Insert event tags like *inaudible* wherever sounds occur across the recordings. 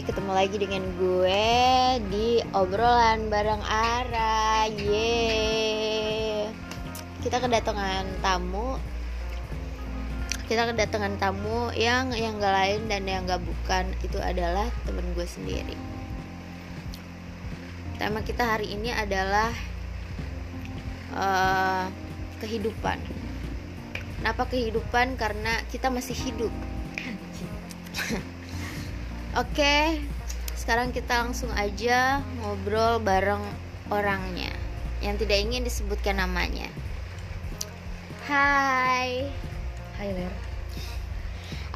ketemu lagi dengan gue di obrolan bareng Ara. Ye. Kita kedatangan tamu. Kita kedatangan tamu yang yang gak lain dan yang gak bukan itu adalah temen gue sendiri. Tema kita hari ini adalah eh, kehidupan. Kenapa kehidupan? Karena kita masih hidup. *laughs* Oke, sekarang kita langsung aja ngobrol bareng orangnya yang tidak ingin disebutkan namanya. Hai, Hai Ler,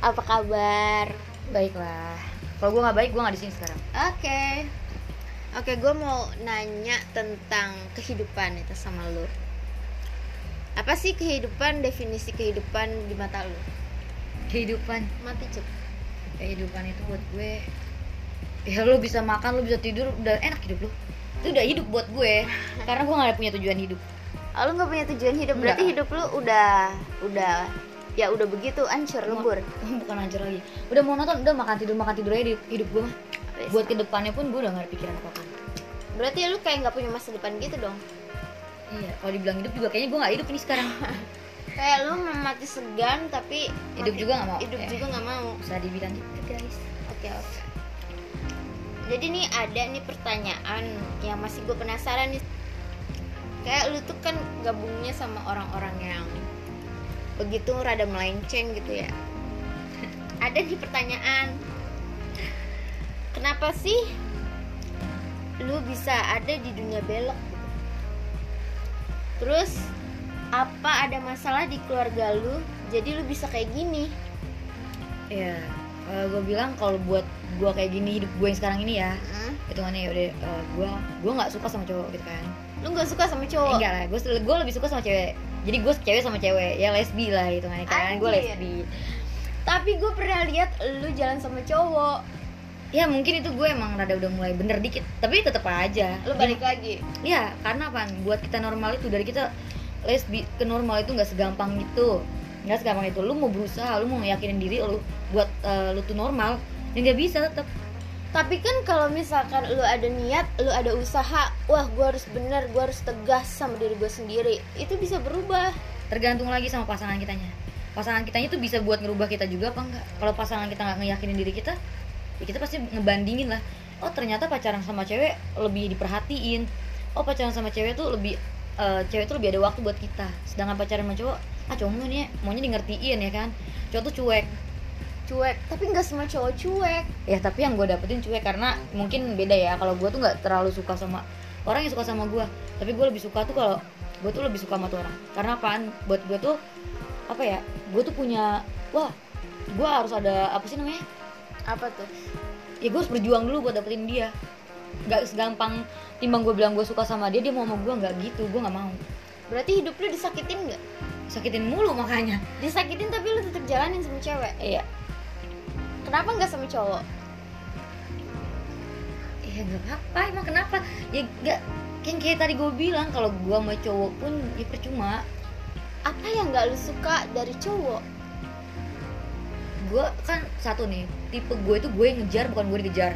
apa kabar? baiklah. Kalau gue nggak baik, gue nggak di sini sekarang. Oke, oke, gue mau nanya tentang kehidupan itu sama lu. Apa sih kehidupan? Definisi kehidupan di mata lu? Kehidupan, Mati cep. Kehidupan itu buat gue. Ya lo bisa makan, lo bisa tidur, udah enak hidup lo. Itu udah hidup buat gue. Karena gue nggak punya tujuan hidup. Oh, lu nggak punya tujuan hidup, berarti Nggak. hidup lu udah, udah, ya udah begitu, ancur, lebur. *laughs* Bukan hancur lagi. Udah mau nonton, udah makan tidur, makan tidur aja di hidup gue. mah. Buat ke depannya pun gue udah nggak ada pikiran apa apa. Berarti lu kayak nggak punya masa depan gitu dong. Iya, kalau dibilang hidup juga kayaknya gue nggak hidup ini sekarang. *laughs* Kayak lu mati segan tapi Hidup mati- juga nggak mau. Hidup Eh. juga nggak mau. Bisa dibilang gitu guys. Oke oke. Jadi nih ada nih pertanyaan yang masih gue penasaran nih. Kayak lu tuh kan gabungnya sama orang-orang yang begitu rada melenceng gitu ya. Ada nih pertanyaan. Kenapa sih lu bisa ada di dunia belok gitu? Terus apa ada masalah di keluarga lu jadi lu bisa kayak gini? Iya, kalau gue bilang kalau buat gue kayak gini hidup gue yang sekarang ini ya, Hmm? hitungannya ya udah eh, gue gue nggak suka sama cowok gitu kan. Lu nggak suka sama cowok? enggak lah gue gue lebih suka sama cewek jadi gue cewek sama cewek ya lesbi lah gitu kan kan gue lesbi Tapi gue pernah lihat lu jalan sama cowok. ya mungkin itu gue emang rada udah mulai bener dikit tapi tetap aja Lu balik lagi. ya karena apa buat kita normal itu dari kita lesbi ke normal itu nggak segampang itu. Nggak segampang itu. Lu mau berusaha lu mau yakinin diri lu buat eh, lu tuh normal ya nggak bisa tetap Tapi kan kalau misalkan lu ada niat, lu ada usaha, wah gue harus bener, gue harus tegas sama diri gue sendiri. Itu bisa berubah. tergantung lagi sama pasangan kitanya. Pasangan kitanya tuh bisa buat ngerubah kita juga apa enggak kalau pasangan kita nggak ngeyakinin diri kita ya kita pasti ngebandingin lah. Oh ternyata pacaran sama cewek lebih diperhatiin. Oh pacaran sama cewek tuh lebih eh, cewek tuh lebih ada waktu buat kita. Sedangkan pacaran sama cowok ah cowok maunya maunya di ngertiin ya kan? Cowok tuh cuek. Cuek, tapi nggak semua cowok cuek. ya tapi yang gue dapetin cuek karena mungkin beda ya. Kalau gue tuh nggak terlalu suka sama orang yang suka sama gue tapi gue lebih suka tuh kalau gue tuh lebih suka sama tuh orang. Karena apaan? Buat gue tuh apa ya? Gue tuh punya wah gue harus ada apa sih namanya? Apa tuh? ya gue harus berjuang dulu buat dapetin dia. Nggak segampang timbang gue bilang gue suka sama dia dia mau sama gue nggak gitu. Gue nggak mau. Berarti hidup lu disakitin nggak? sakitin mulu makanya. *laughs* Disakitin tapi lu tetap jalanin sama cewek. iya. Kenapa nggak sama cowok? ya nggak apa emang kenapa? Ya nggak. Yang kayak tadi gue bilang kalau gue sama cowok pun ya percuma. Apa yang nggak lu suka dari cowok? gue kan satu nih tipe gue itu gue yang ngejar bukan gue dikejar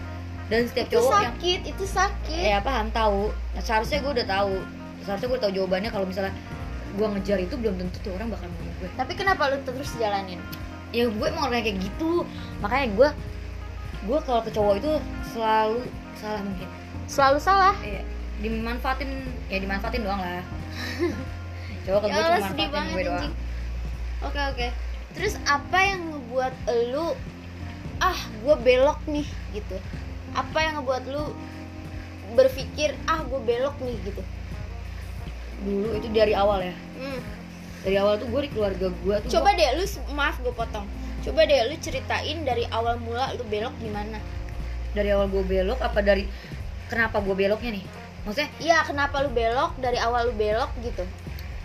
dan setiap Itu cowok yang sakit, itu sakit. ya paham tahu nah, seharusnya gue udah tahu seharusnya gue tahu jawabannya kalau misalnya gue ngejar itu belum tentu tuh orang bakal mau gue Tapi kenapa lu terus jalanin? ya gue emang orang kayak gitu makanya gue gue kalau ke cowok itu selalu salah mungkin Selalu salah. iya dimanfaatin ya dimanfaatin doang lah *laughs* cowok ke Ya gue cuma sedih manfaatin banget, gue doang. Oke oke. Terus apa yang ngebuat lu ah gue belok nih gitu? Apa yang ngebuat lu berpikir ah gue belok nih gitu? dulu itu dari awal ya Hmm. dari awal tuh gue di keluarga gue tuh Coba deh lu maaf gue potong. Coba deh lu ceritain dari awal mula lu belok gimana? dari awal gue belok apa dari kenapa gue beloknya nih maksudnya Iya kenapa lu belok dari awal lu belok gitu?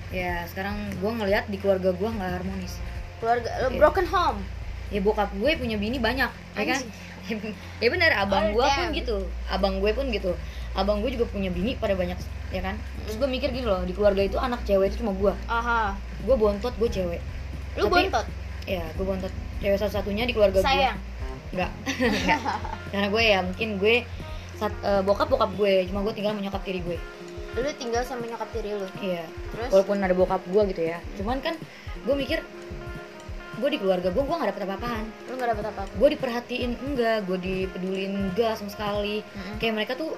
ya sekarang gue ngelihat di keluarga gue nggak harmonis Keluarga lu Iya. broken home. ya bokap gue punya bini banyak ya kan. *laughs* ya bener abang Oh, gue pun gitu. Abang gue pun gitu. Abang gue juga punya bini pada banyak ya kan? Terus gue mikir gini loh di keluarga itu anak cewek itu cuma gue Aha. gue bontot gue cewek. Lu Tapi- bontot. ya gue bontot. Cewek satu-satunya di keluarga gue Sayang. enggak. *laughs* Enggak. Karena gue ya mungkin gue saat, eh, bokap bokap gue. Cuma gue tinggal menyokap tiri gue. Lu tinggal sama nyokap tiri lu? Iya. Terus? Walaupun ada bokap gue gitu ya. Cuman kan gue mikir gue di keluarga gue gue gak dapet apa-apaan. Lu nggak dapet apa-apa? Gue diperhatiin enggak gue dipedulin enggak sama sekali. Mm-mm. kayak mereka tuh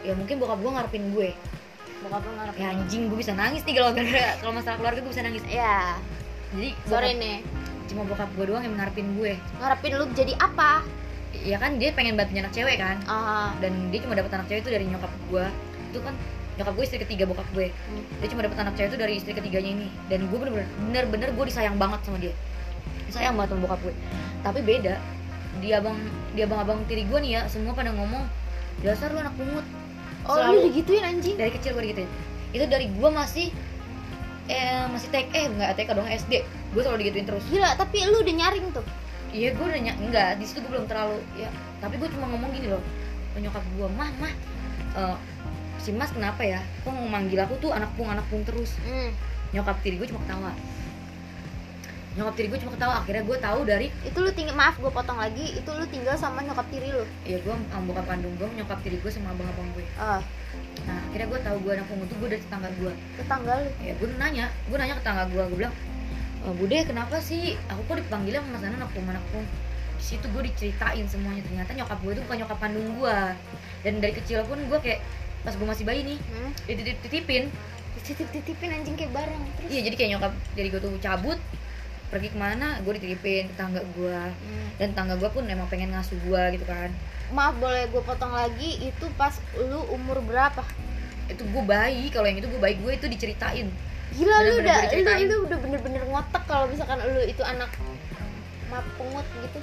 ya mungkin bokap gue ngarepin gue. Bokap lu ngarep ya anjing gue bisa nangis nih kalau gara- kalau masalah keluarga gue bisa nangis. Ya jadi sorry bokap- nih. cuma bokap gue doang yang ngarepin gue. Ngarepin lu jadi apa? Ya kan dia pengen bantuin anak cewek kan? Ah. Dan dia cuma dapat anak cewek itu dari nyokap gue itu kan nyokap gue istri ketiga bokap gue. Hmm. dia cuma dapat anak cewek itu dari istri ketiganya ini. Dan gue bener-bener bener-bener gue disayang banget sama dia sayang banget sama bokap gue. Tapi beda. Di abang di abang-abang tiri gue nih ya semua pada ngomong dasar lu anak pungut. Oh Selalu- lu digituin anjing? Dari kecil gue digituin. Itu dari gue masih eh masih TK eh enggak TK dong SD gue selalu digituin terus. Gila tapi lu udah nyaring tuh? Iya gue udah ny- enggak di situ gue belum terlalu ya. Tapi gue cuma ngomong gini loh ke nyokap gue mah mah eh, si mas kenapa ya? Kok manggil aku tuh anak pung anak pung terus? Hmm. nyokap tiri gue cuma ketawa nyokap tiri gue cuma ketawa akhirnya gue tahu dari itu lu tinggal maaf gue potong lagi. Itu lu tinggal sama nyokap tiri lu? Ya gue sama bokap kandung gue nyokap tiri gue sama abang-abang gue ah. Nah akhirnya gue tahu gue anak pungut tuh gue dari tetangga gue tetangga lu? Ya gue nanya gue nanya ke tetangga gue gue bilang e, bude kenapa sih? Aku kok dipanggilnya sama mas Nana anak pung anak pung di situ gue diceritain semuanya. Ternyata nyokap gue itu bukan nyokap kandung gue dan dari kecil pun gue kayak pas gue masih bayi nih hmm. dititip-titipin. Titip titipin anjing kayak bareng terus? Iya jadi kayak nyokap jadi gue tuh cabut pergi ke mana gue dititipin tetangga gue Hmm. dan tetangga gue pun emang pengen ngasuh gue gitu kan. Maaf boleh gue potong lagi? Itu pas lu umur berapa? Itu gue bayi kalau yang itu gue bayi gue itu diceritain. Gila lu Bener-bener udah gua lu, lu udah bener-bener ngotak kalau misalkan lu itu anak maaf pungut gitu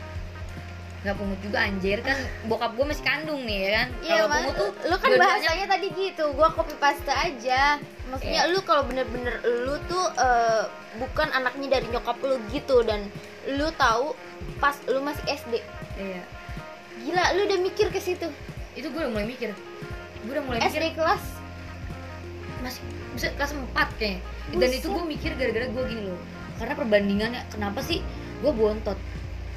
nggak pungut juga anjir kan bokap gue masih kandung nih ya kan Iya, kalau pungut tuh lu kan bahasanya tadi gitu. Gua copy paste aja. Maksudnya Iya. lu kalau bener-bener lu tuh eh, bukan anaknya dari nyokap lu gitu dan lu tahu pas lu masih SD. iya Gila, lu udah mikir ke situ. itu gue udah mulai mikir gue udah mulai mikir SD kelas masih bisa kelas 4 kayaknya dan Buset. itu gue mikir gara-gara gue gini loh karena perbandingannya kenapa sih gue bontot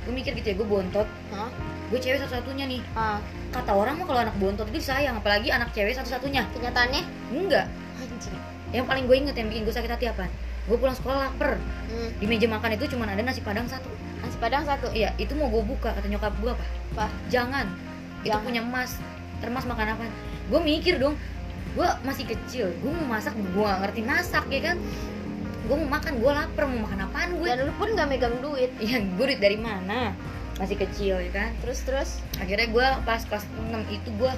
gue mikir gitu ya gue bontot. Hah? gue cewek satu-satunya nih. Ah, kata orang mah kalau anak bontot itu disayang apalagi anak cewek satu-satunya. Kenyataannya? Enggak. Anjing. yang paling gue inget yang bikin gue sakit hati apa gue pulang sekolah lapar. Hmm, di meja makan itu cuma ada nasi padang satu. Nasi padang satu. iya itu mau gue buka kata nyokap gue apa? Apa? jangan. Itu Jangan. punya emas. Termas makan apa? Gue mikir dong gue masih kecil gue mau masak gue gak ngerti masak ya kan gue mau makan gue lapar mau makan apaan gue Dan lu pun gak megang duit. ya gue duit dari mana? Masih kecil ya kan? Terus terus? Akhirnya gue pas kelas 6 itu gue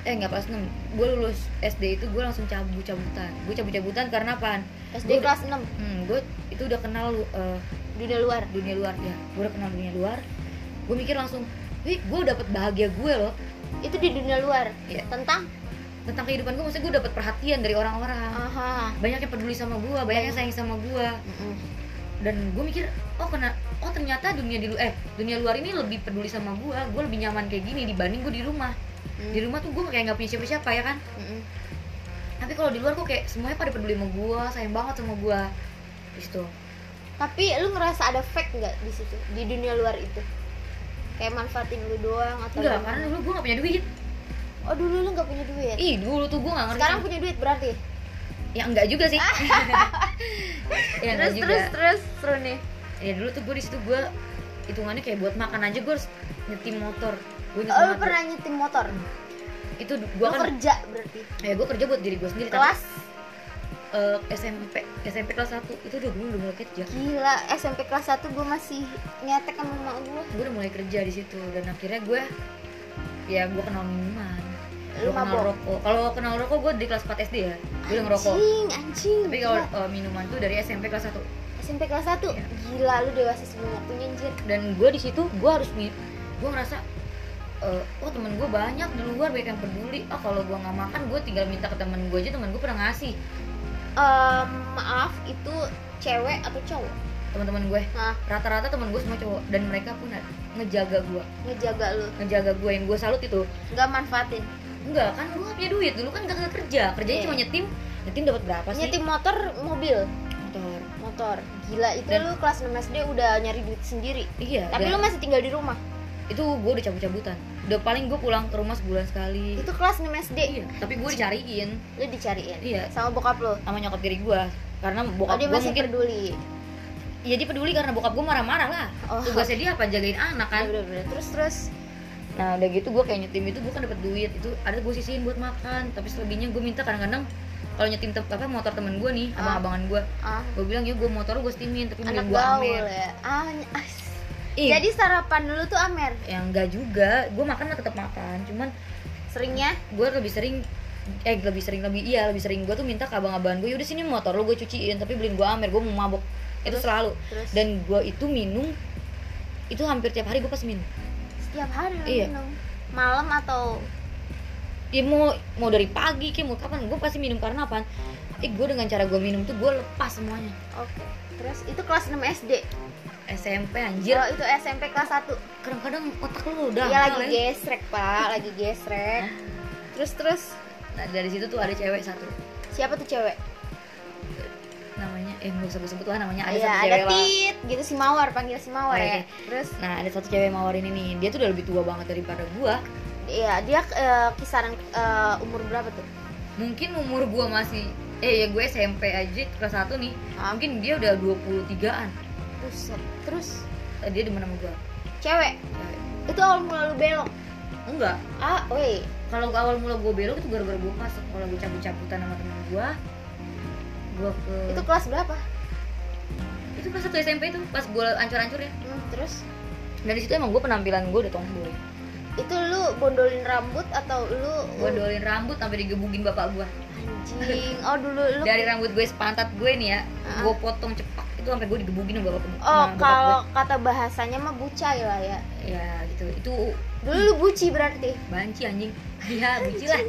eh nggak kelas 6 gue lulus SD itu gue langsung cabut cabutan gue cabut cabutan karena apaan? SD Gua- kelas 6 hmm, gue itu udah kenal eh, dunia luar. dunia luar ya. Gue udah kenal dunia luar. Gue mikir langsung wih gue dapet bahagia gue loh. Itu di dunia luar. Iya. Tentang tentang kehidupan gue maksudnya gue dapet perhatian dari orang-orang aha. banyak yang peduli sama gue banyak yang sayang sama gue dan gue mikir oh kena oh ternyata dunia di lu- eh dunia luar ini lebih peduli sama gue gue lebih nyaman kayak gini dibanding gue di rumah Mm. di rumah tuh gue kayak nggak punya siapa-siapa ya kan Mm-mm. tapi kalau di luar kok kayak semuanya pada peduli sama gue sayang banget sama gue itu Tapi lu ngerasa ada fake nggak di situ di dunia luar itu? Kayak manfaatin lu doang atau enggak gimana? karena dulu gue gak punya duit Oh dulu lu nggak punya duit. ih dulu tuh gue gak ngerti Sekarang punya duit berarti. ya enggak juga sih *laughs* ya terus juga terus terus seru nih. ya dulu tuh gue di situ gue hitungannya kayak buat makan aja gue harus nyetim motor gue Oh, lu pernah nyetim motor? itu gue kan kerja berarti. ya gue kerja buat diri gue sendiri tapi, Kelas eh, SMP SMP kelas 1 itu udah gue udah mulai kerja gila SMP kelas 1 gue masih nyetek sama emak gue. gue udah mulai kerja di situ dan akhirnya gue ya gue kenal minuman gue kenal mabok? rokok. Kalau kenal rokok gue di kelas 4 SD ya. Gue udah ngerokok. Anjing, anjing. tapi kalau eh, minuman tuh dari SMP kelas 1 SMP kelas 1 Iya. gila lu dewasa sebelum waktunya anjir. dan gue di situ gue harus gue ngerasa eh, oh temen gue banyak di luar banyak yang peduli. Oh kalau gue nggak makan gue tinggal minta ke temen gue aja temen gue pernah ngasih. Em, maaf itu cewek atau cowok? teman-teman gue Nah, rata-rata temen gue semua cowok. Dan mereka pun ngejaga gue ngejaga lu, ngejaga gue yang gue salut itu. Nggak manfaatin. Enggak kan gue punya duit. Dulu kan gak kerja. Kerjanya Iya. cuma nyetim. Nyetim dapat berapa sih? Nyetim motor, mobil, motor. Motor. Gila itu Dan- lu kelas 6 SD udah nyari duit sendiri. iya Tapi lu masih tinggal di rumah. itu gue udah cabut-cabutan. Udah paling gue pulang ke rumah sebulan sekali. Itu kelas 6 SD iya tapi gue dicariin. Lu dicariin? Iya. sama bokap lu? Sama nyokap diri gue karena oh bokap dia gue masih mungkin peduli. Ya dia peduli karena bokap gue marah-marah lah. Oh. tugasnya dia apa? Jagain anak kan. Bener, bener. terus terus nah udah gitu gue kayak nyetim itu gue kan dapat duit. Itu ada gue sisihin buat makan tapi selebihnya gue minta kadang-kadang kalau nyetim tem- apa motor temen gue nih Ah. abang-abangan gue ah. gue bilang ya gue motor gue stimin tapi anak gue amer. ya? Ah, Ih, jadi sarapan dulu tuh amer? Yang enggak juga. Gue makan mah tetap makan cuman seringnya gue lebih sering eh lebih sering lebih iya lebih sering gue tuh minta ke abang-abangan gue udah sini motor lo gue cuciin tapi beliin gue amer gue mau mabok. Itu selalu. Terus? Dan gue itu minum itu hampir tiap hari gue pasti minum setiap hari Iya. minum. Malam atau ya mau mau dari pagi kayak mau kapan gue pasti minum. Karena apa eh gue dengan cara gue minum tuh gue lepas semuanya. Oke. Terus itu kelas 6 SD SMP anjir. Oh itu SMP kelas 1 kadang-kadang otak lu udah Iya lagi ya. gesrek pak. Lagi gesrek. Terus terus. Nah dari situ tuh ada cewek satu. Siapa tuh cewek namanya eh nggak usah sebut lah namanya ada Iya, satu ada cewek lah. Tit gitu si mawar panggil si mawar Oh, ya. iya. terus? Nah ada satu cewek mawar ini nih dia tuh udah lebih tua banget daripada gue iya dia eh, kisaran eh, umur berapa tuh? Mungkin umur gue masih eh ya gue SMP aja kelas 1 nih. Ah. mungkin dia udah 23an Buset. terus? Eh, dia demen sama gue cewek? Itu awal mula lu belok? Enggak. Ah woi kalau awal mula gue belok itu gara-gara gue pas kalau gue cabut-cabutan sama temen gue gue ke itu kelas berapa? Itu kelas satu SMP itu pas gue ancur-ancur ya Hmm, terus? Dari situ emang gue penampilan gue udah tomboy itu lu bondolin rambut atau lu gue dolin rambut sampai digebukin bapak gue anjing. Oh dulu lu dari rambut gue sepantat gue nih ya Ah. gue potong cepak itu sampai gue digebukin sama bapak oh sama bokap kalau kata bahasanya mah bucai lah ya. Gue. ya gitu. Itu dulu lu buci berarti? Banci anjing. Iya buci lah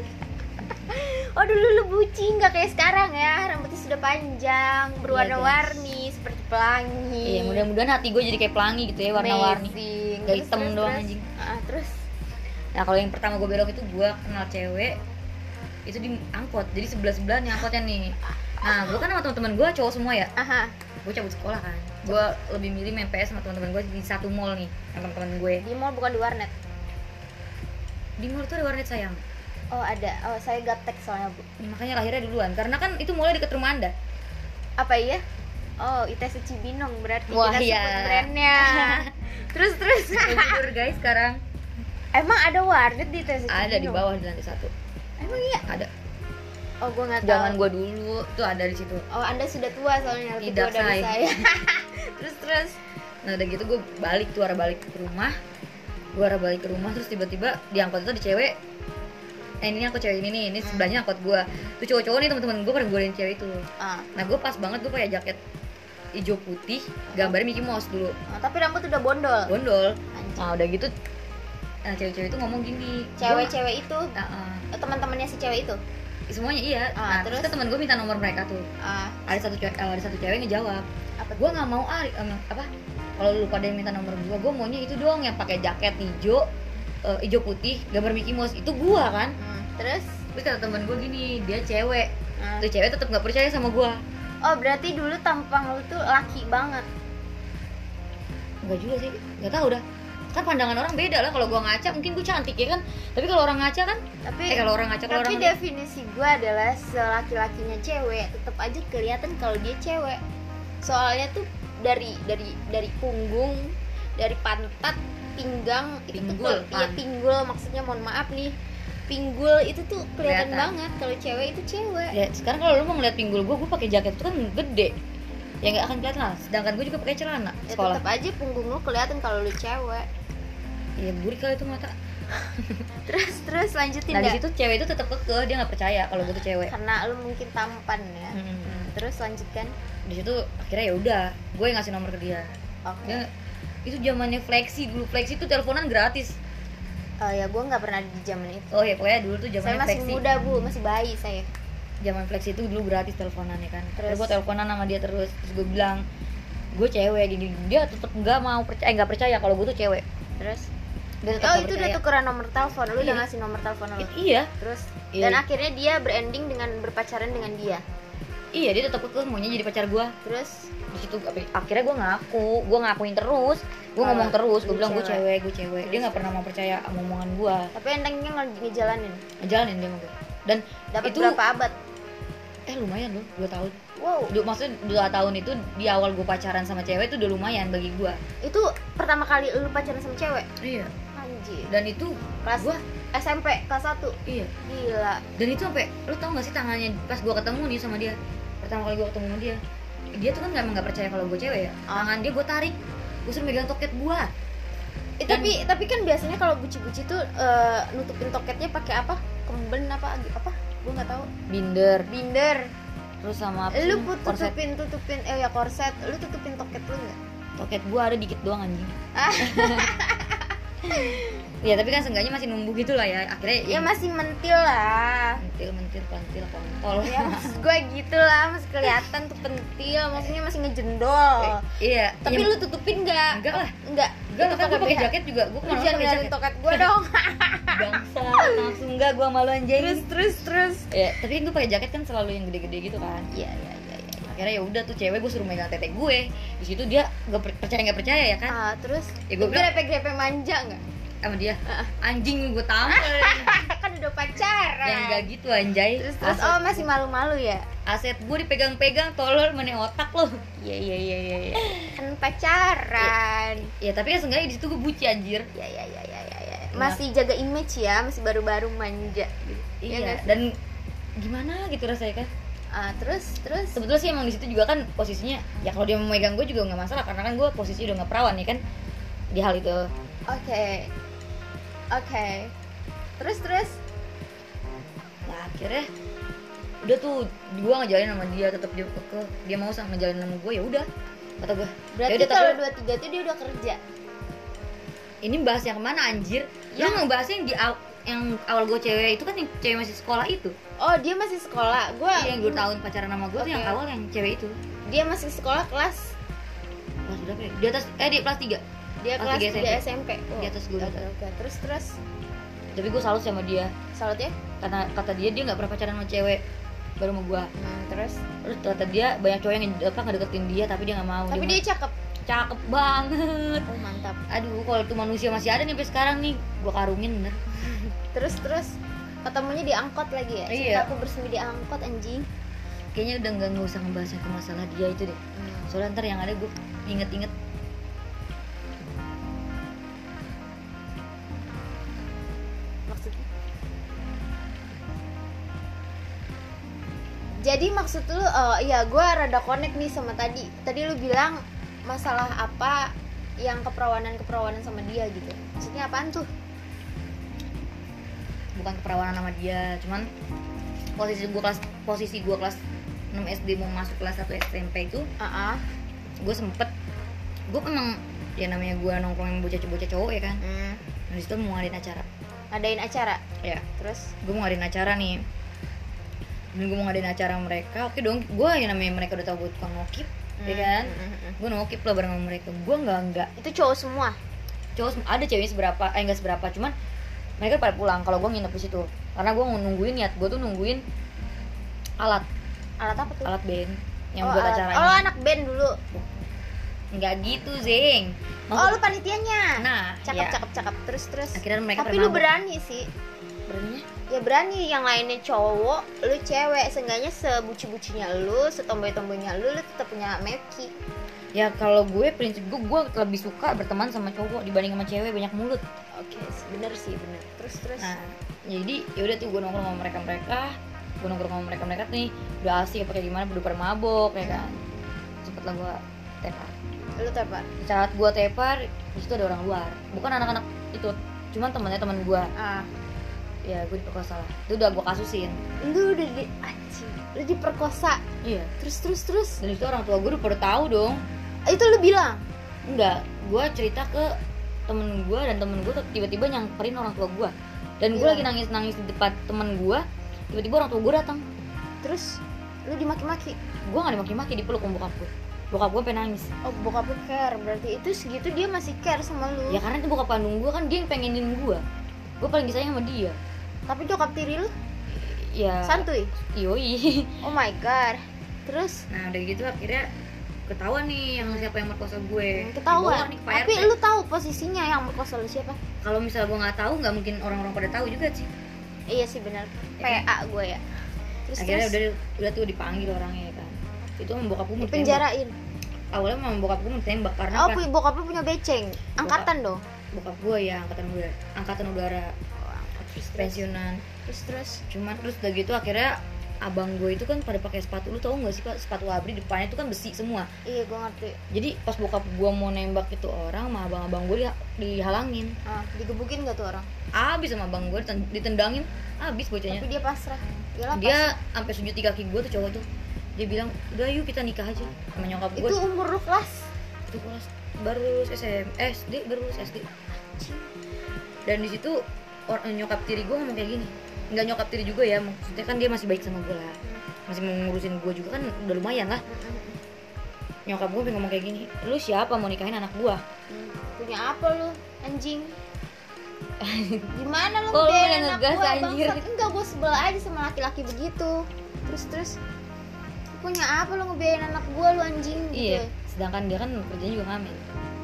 oh dulu lu buci nggak kayak sekarang ya. Rambutnya sudah panjang berwarna-warni seperti pelangi. Iya mudah-mudahan hati gue jadi kayak pelangi gitu ya warna-warni. Terus, hitam terus, doang, terus. anjing. Ah, terus? Nah kalau yang pertama gue belok itu gue kenal cewek itu di angkot. Jadi sebelah sebelah nih angkotnya nih. Nah gue kan sama teman-teman gue cowok semua ya. Aha. Gue cabut sekolah kan. Gue lebih milih main PS sama teman-teman gue di satu mall nih sama teman-teman gue. Di mall bukan di warnet? Di mall tuh ada warnet sayang oh ada. Oh saya gaptek soalnya bu. Makanya lahirnya duluan. Karena kan itu mulai deket rumah anda. Apa iya? Oh ITC Cibinong berarti. Wah, kita iya. sebut brandnya. *laughs* Terus terus. Jujur guys sekarang. Emang ada warnet di ITC Cibinong ada di bawah di lantai satu. Emang iya? Ada. Oh gue nggak tahu. zaman gue dulu. Tuh ada di situ. Oh anda sudah tua soalnya lebih Tidak, tua dari say. saya. *laughs* Terus terus. Nah udah gitu gue balik tuh arah balik ke rumah. Gue arah balik ke rumah terus tiba-tiba di angkot itu ada cewek eh ini aku cewek ini nih ini sebelahnya angkot gue tuh cowok-cowok nih teman-teman gue pada godain cewek itu. Ah. Nah gue pas banget gue pakai jaket hijau putih gambarnya Mickey Mouse dulu. Ah, tapi rambut udah bondol. Gondol Anjing. nah udah gitu nah cewek-cewek itu ngomong gini cewek-cewek itu? Nah, eh, teman-temannya si cewek itu? Eh, semuanya iya. Ah, nah terus? terus? teman gue minta nomor mereka tuh. Ah. Ada satu cewek ada satu cewek ngejawab apa gue nggak mau ah apa kalau lu pada yang minta nomor gue gue maunya itu doang yang pakai jaket hijau eh, hijau putih gambar Mickey Mouse itu gue kan? Hmm, terus? Terus kata temen gue gini dia cewek. Ah. tuh cewek tetap nggak percaya sama gue oh berarti dulu tampang lu tuh laki banget? Nggak juga sih nggak tahu dah. Kan pandangan orang beda lah kalau gue ngaca mungkin gue cantik ya kan? Tapi kalau orang ngaca kan? Tapi eh kalau orang ngaca kalau tapi orang definisi gue adalah selaki-lakinya cewek tetap aja kelihatan kalau dia cewek. Soalnya tuh dari dari dari punggung dari pantat pinggang itu tuh Pinggul, kalau- iya pinggul maksudnya mohon maaf nih pinggul itu tuh kelihatan Kelihatan. banget kalau cewek itu cewek. Ya sekarang kalau lu mau ngeliat pinggul gue gue pakai jaket itu kan gede ya nggak akan kelihatan lah sedangkan gue juga pakai celana ya sekolah. tetap aja punggung lu kelihatan kalau lu cewek. Ya burik kali itu mata. *laughs* Terus terus lanjutin nah di situ cewek itu tetap kekeh dia nggak percaya kalau gue tuh cewek. Karena lu mungkin tampan ya. Hmm, terus lanjutkan. Di situ akhirnya ya udah gue yang ngasih nomor ke dia. Oke. Dia itu zamannya flexi dulu flexi itu teleponan gratis. Oh ya gue nggak pernah di zaman itu. Oh ya pokoknya dulu tuh saya zamannya masih flexi. muda bu masih bayi saya. Zaman flexi itu dulu gratis teleponan ya kan. Terus? terus? gue teleponan sama dia terus. Terus gue bilang gue cewek gini dia tetap nggak mau percaya. Eh, nggak percaya kalau gue tuh cewek. Terus? Dia tetap oh itu udah percaya. tukeran nomor telepon lu udah Iya. ngasih nomor telepon lu iya. Terus? Iya. dan akhirnya dia berending dengan berpacaran dengan dia iya dia tetap kekeh maunya jadi pacar gue terus? Di situ akhirnya gue ngaku gue ngakuin terus gue ngomong Kalau terus gue bilang gue cewek. gue cewek. Dia nggak pernah mau percaya sama omongan gue tapi endingnya nge- ngejalanin? Ngejalanin dia sama gue dan dapat itu berapa abad? Eh lumayan loh dua tahun. Wow. Du- maksudnya dua tahun itu di awal gue pacaran sama cewek itu udah lumayan bagi gue itu pertama kali lu pacaran sama cewek? Iya. Anjir. Dan itu kelas gua SMP kelas 1 iya. Gila. Dan itu sampai lu tau gak sih tangannya pas gue ketemu nih sama dia pertama kali gue ketemu sama dia dia tuh kan nggak emang nggak percaya kalau gue cewek ya. Ah. tangan dia gue tarik gue suruh megang toket gue Eh, Dan- tapi tapi kan biasanya kalau buci-buci tuh eh, nutupin toketnya pakai apa? Kemben apa apa? Gue nggak tahu binder. Binder. Terus sama apa lu korset. tutupin tutupin eh ya korset. Lu tutupin toket lu nggak toket gue ada dikit doang anjing. Ah. *laughs* ya tapi kan seenggaknya masih numbuh gitu lah ya. Akhirnya ya masih mentil lah. Mentil mentil pantil kontol. Ya maksud gue gitu lah masih kelihatan tuh pentil. Maksudnya masih ngejendol. Iya tapi iya, lu tutupin nggak? Enggak lah. Enggak. Enggak lah kan gue pakai jaket juga. Gue ke mana jangan ngeliatin toket gue dong. *laughs* Bangsa langsung enggak gue malu anjing. Terus terus terus. Ya tapi gue pakai jaket kan selalu yang gede-gede gitu kan. Iya iya iya akhirnya ya udah tuh cewek gue suruh megang tete gue. Di situ dia gak percaya nggak percaya ya kan? Ah terus Ya, gua itu bilang- grepe-grepe manja nggak? Sama dia. Ah. anjing gue tampol *laughs* kan udah pacaran. Yang enggak gitu anjay. Terus terus aset, oh masih malu-malu ya? Aset gue dipegang-pegang tolol mana otak lo. Iya iya iya iya iya. Kan pacaran. Ya tapi kan seenggaknya di situ gue buci anjir. Ya ya ya ya ya, ya. masih jaga image ya masih baru-baru manja. Gitu Iya iya sih? dan gimana gitu rasanya kan ah terus terus? Sebetulnya sih emang di situ juga kan posisinya ya kalau dia mau megang gue juga nggak masalah karena kan gue posisi udah nggak perawan nih kan di hal itu. Oke. Oke. Terus terus? Nah akhirnya udah tuh gue ngejalin sama dia tetap dia ke dia mau sama ngejalin sama gue ya udah kata gue berarti Yaudah, tapi- kalau dua tiga tuh dia udah kerja? Ini bahas yang ke mana anjir? Ya. lu ngebahas yang di aw- yang awal gue cewek itu kan yang cewek masih sekolah itu oh dia masih sekolah. Gue Iya, yang dua tahun pacaran sama gue tuh yang awal yang cewek itu. Dia masih sekolah kelas kelas berapa ya? di atas eh di kelas 3 dia Kelas kelas tiga 3 SMP, Di atas oke juga. oke. Terus terus? Tapi gue salut sama dia. Salut ya? Karena kata dia dia nggak pernah pacaran sama cewek. Baru sama gue hmm, terus? Terus kata dia banyak cowok yang apa ngedeketin dia tapi dia nggak mau. Tapi mau- dia cakep. Cakep banget. Oh mantap. Aduh kalau tuh manusia masih ada nih sampai sekarang nih gue karungin bener. Terus terus ketemunya di angkot lagi ya. Iya. Cinta aku bersemi di angkot anjing. Kayaknya udah nggak nggak usah ngebahas ke masalah dia itu deh. Soalnya ntar yang ada gue inget-inget. Maksudnya jadi maksud lu oh iya gue rada connect nih sama tadi. Tadi lu bilang masalah apa yang keperawanan keperawanan sama dia gitu. Maksudnya apaan tuh bukan keperawanan sama dia cuman posisi gue kelas posisi gue kelas 6 SD mau masuk kelas 1 SMP itu ah ah gue sempet gue emang ya namanya gue nongkrong yang bocah-bocah cowok ya kan? Hmm. nah di situ mau ngadain acara. Ngadain acara? Ya. Terus? Gue mau ngadain acara nih. Dan gue mau ngadain acara mereka oke dong. Gue yang namanya mereka udah tau gue tukang ngokip ya kan? Hmm, hmm, hmm. gue ngokip lah bareng sama mereka. Gue nggak nggak. Itu cowok semua? Cowok ada ceweknya seberapa eh enggak seberapa cuman mereka pada pulang kalau gue nginep di situ. Karena gue nungguin niat gue tuh nungguin alat. Alat apa tuh? Alat band yang oh, buat alat- acaranya. oh anak band dulu. Nggak gitu zeng. Oh lu panitianya? Nah cakep ya. cakep cakep. Terus terus. Akhirnya mereka tapi lu berani sih. Beraninya? Ya berani. Yang lainnya cowok lu cewek. Seenggaknya sebuci-bucinya lu setomboy-tomboynya lu lu tetap punya meki ya kalau gue prinsip gue gue lebih suka berteman sama cowok dibanding sama cewek. Banyak mulut oke bener sih bener. Terus terus? Nah jadi ya udah tuh gue nongkrong sama mereka mereka gue nongkrong sama mereka mereka nih udah asik apa kayak gimana udah pada mabok ya kan? Sempet lah gue tepar. Lu tepar? Saat gue tepar di situ ada orang luar. Bukan anak-anak itu cuman temannya teman gue ah. Ya gue diperkosa lah. Itu udah gue kasusin. Lu udah di anjing lu diperkosa. Iya. Terus terus terus? Dan itu orang tua gue udah pada tahu dong. Itu lu bilang? Enggak gue cerita ke temen gue dan temen gue tiba-tiba nyamperin orang tua gue dan gue Iya. lagi nangis nangis di depan temen gue tiba-tiba orang tua gue datang. Terus lu dimaki-maki? Gue gak dimaki-maki dipeluk sama bokap gue bokap gue pengen nangis. Oh bokap lu care. Berarti itu segitu dia masih care sama lu. Ya karena itu bokap kandung gue kan dia yang pengenin gue gue paling disayang sama dia. Tapi nyokap tiri lu? Ya. Santuy? Yoi. *laughs* Oh my god. Terus? Nah udah gitu akhirnya ketahuan nih yang siapa yang merkosa gue. Hmm, ketahuan. nih tapi lu tahu posisinya yang merkosa lu siapa? Kalau misalnya gue nggak tahu nggak mungkin orang-orang pada tahu juga sih. Iya sih benar. Ya PA gue ya. Terus akhirnya terus? udah udah tuh dipanggil orangnya ya kan. Itu bokap gue dipenjarain awalnya sama bokap gue ditembak karena oh kan bokap lu punya beceng? Angkatan dong? bokap gue ya angkatan udara angkatan udara. Terus terus. Pensiunan terus terus? Cuman terus udah gitu akhirnya abang gue itu kan pada pakai sepatu lu tau gak sih pak? Sepatu abri depannya itu kan besi semua. Iya gue ngerti. Jadi pas bokap gue mau nembak itu orang sama abang-abang gue diha- dihalangin. Ah digebukin gak tuh orang? Abis sama abang gue diten- ditendangin. Abis bocahnya. Tapi dia pasrah. Iyalah, dia sampai sujud di kaki gue tuh cowok tuh. Dia bilang udah yuk kita nikah aja. Sama nyokap gue itu umur lu kelas? Itu kelas baru lulus SM eh, SD baru lulus SD dan di situ orang nyokap tiri gue ngomong kayak gini nggak nyokap tiri juga ya maksudnya kan dia masih baik sama gue lah. Masih mau ngurusin gue juga kan udah lumayan lah. Nyokap gue ngomong kayak gini lu siapa mau nikahin anak gue Hmm, punya apa lu anjing? *laughs* Gimana lu yang anak gua anjir? enggak gue sebel aja sama laki-laki begitu. Terus terus. "Lu punya apa lu ngebiayain anak gua lu anjing? Gitu. Iya sedangkan dia kan kerjanya juga ngamen.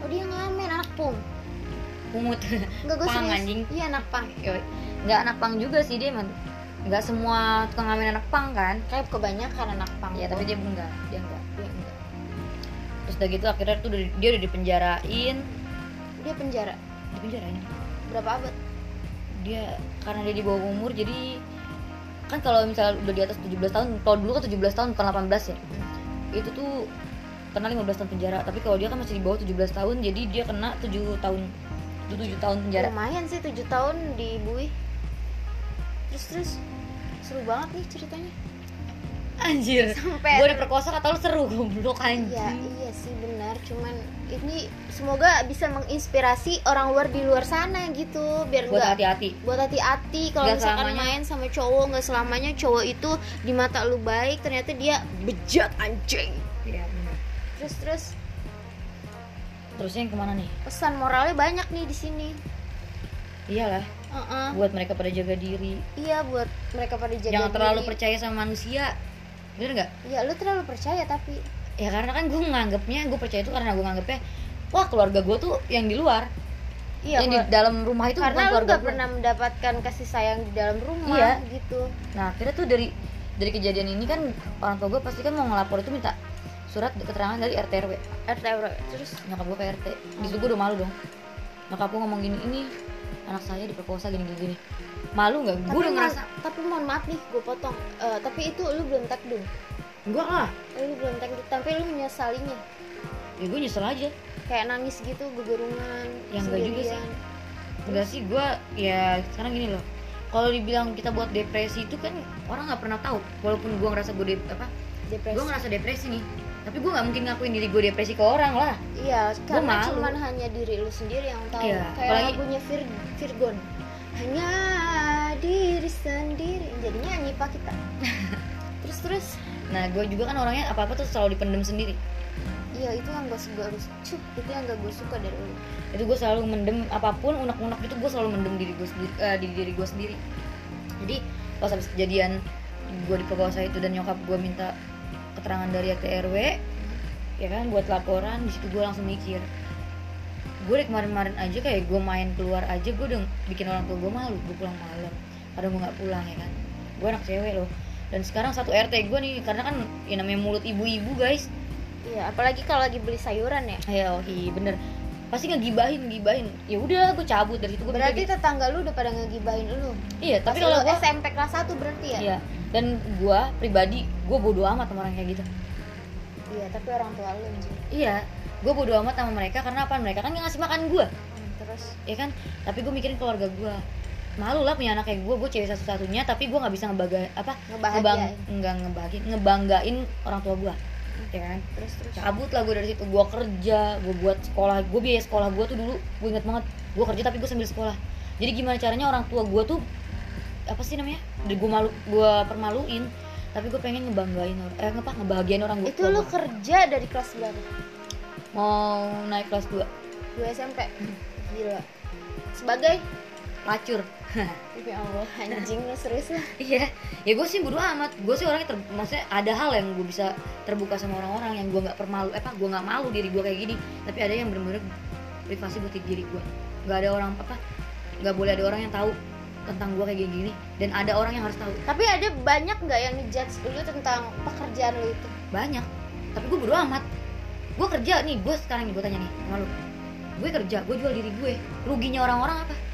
Oh dia ngamen anak pung. Pungut. Enggak gue Pang, serius. anjing. iya anak pang. Yoi. Nggak anak pang juga sih dia nggak semua tukang ngamen anak pang kan? Kayak kebanyakan anak pang ya tapi dia enggak dia enggak dia enggak. Terus udah gitu akhirnya tuh dia udah dipenjarain. Dia penjara? Dipenjarain. Berapa abad? Dia karena dia di bawah umur jadi kan kalau misalnya udah di atas 17 tahun kalau dulu kan 17 tahun bukan 18 ya. Itu tuh kena 15 tahun penjara tapi kalau dia kan masih di bawah 17 tahun jadi dia kena 7 tahun 7 tahun penjara. Lumayan sih tujuh tahun di bui terus terus seru banget nih ceritanya anjir sampai gue diperkosa kata lu seru goblok anjing Iya, iya sih benar. Cuman ini semoga bisa menginspirasi orang luar di luar sana gitu, biar buat hati-hati buat hati-hati kalau misalkan selamanya. main sama cowok nggak selamanya cowok itu di mata lu baik, ternyata dia bejat anjing. Iya, bener. Terus terus terusnya yang ke mana nih pesan moralnya banyak nih di sini. iyalah Heeh. buat mereka pada jaga diri. Iya buat mereka pada jaga jangan terlalu diri. percaya sama manusia. Bener nggak? Iya, lu terlalu percaya tapi. Ya karena kan gue nganggapnya gue percaya itu karena gue nganggapnya wah keluarga gue tuh yang di luar. Iya yang di dalam rumah itu karena lu nggak pernah mendapatkan kasih sayang di dalam rumah Iya. gitu. nah akhirnya tuh dari dari kejadian ini kan orang tua gue pasti kan mau ngelapor itu minta surat keterangan dari RT RW RT terus? Nyokap gue ke RT di situ gue udah malu dong. Nyokap gue ngomong gini ini anak saya diperkosa gini gini, gini. malu nggak? Gue udah ngerasa tapi mohon maaf nih gue potong. Eh, tapi itu lu belum takdum enggak lah. Lu belum takdum tapi lu menyesalinya. Ya gue nyesel aja. Kayak nangis gitu gugurungan Ya, enggak juga sih. enggak sih gue ya sekarang gini loh. Kalau dibilang kita buat depresi itu kan orang nggak pernah tahu. Walaupun gue ngerasa gue dep apa? Depresi. gue ngerasa depresi nih tapi gue nggak mungkin ngakuin diri gue depresi ke orang lah. Iya karena cuman hanya diri lu sendiri yang tahu. Iya, kayak apalagi- lagunya Vir Virgon hanya diri sendiri. Jadinya nyanyi pak kita. *laughs* Terus terus. Nah gue juga kan orangnya apa apa tuh selalu dipendem sendiri. Iya itu yang gak suka cup itu yang gak gue suka dari lu. Itu gue selalu mendem apa pun unek-unek itu gue selalu mendem diri gue sendiri eh, di diri gue sendiri. Jadi pas habis kejadian gue diperkosa itu dan nyokap gue minta keterangan dari RT RW ya kan buat laporan di situ gue langsung mikir gue kemarin-kemarin aja kayak gue main keluar aja gue udah bikin orang tua gue malu gue pulang malam kadang gue nggak pulang ya kan. Gue anak cewek loh. Dan sekarang satu RT gue nih karena kan ya namanya mulut ibu-ibu guys. Iya apalagi kalau lagi beli sayuran ya. Ya oh iya bener pasti ngegibahin gibahin ya udah gue cabut. Dari situ gue berarti tetangga lu udah pada ngegibahin lu? Iya tapi tapi kalau SMP kelas 1 berarti ya? Iya. Dan gue pribadi gue bodo amat sama orang kayak gitu. Iya tapi orang tua lu anjing. Iya. Gue bodo amat sama mereka karena apa? Mereka kan ngasih makan gue Hmm, terus? Ya kan? Tapi gue mikirin keluarga gue malu lah punya anak kayak gue gue cewek satu-satunya tapi gue nggak bisa ngebaga apa? Ngebahagiain. nggak ngebahagiain ngebanggain orang tua gue ya kan? Terus terus. Cabut lah gue dari situ. Gue kerja gue buat sekolah. Gue biaya sekolah gue tuh dulu gue inget banget. Gue kerja tapi gue sambil sekolah. Jadi gimana caranya orang tua gue tuh apa sih namanya? Gue malu gue permaluin tapi gue pengen ngebanggain orang eh apa ngebahagiain orang gue itu lu kerja dari kelas berapa? Mau naik kelas 2 2 SMP gila. Sebagai pelacur *laughs* ya Allah anjing lu serius lah. Iya. Ya gue sih bodo amat. Gue sih orangnya ter- maksudnya ada hal yang gue bisa terbuka sama orang-orang yang gue nggak permalu eh apa gue nggak malu diri gue kayak gini. Tapi ada yang bener-bener privasi buat diri gue nggak ada orang apa nggak boleh ada orang yang tahu tentang gue kayak gini. Dan ada orang yang harus tahu. Tapi ada banyak nggak yang ngejudge lu tentang pekerjaan lu itu? Banyak. Tapi gue bodo amat. Gue kerja nih gue sekarang nih gue tanya nih sama lu. Gue kerja gue jual diri gue ruginya orang-orang apa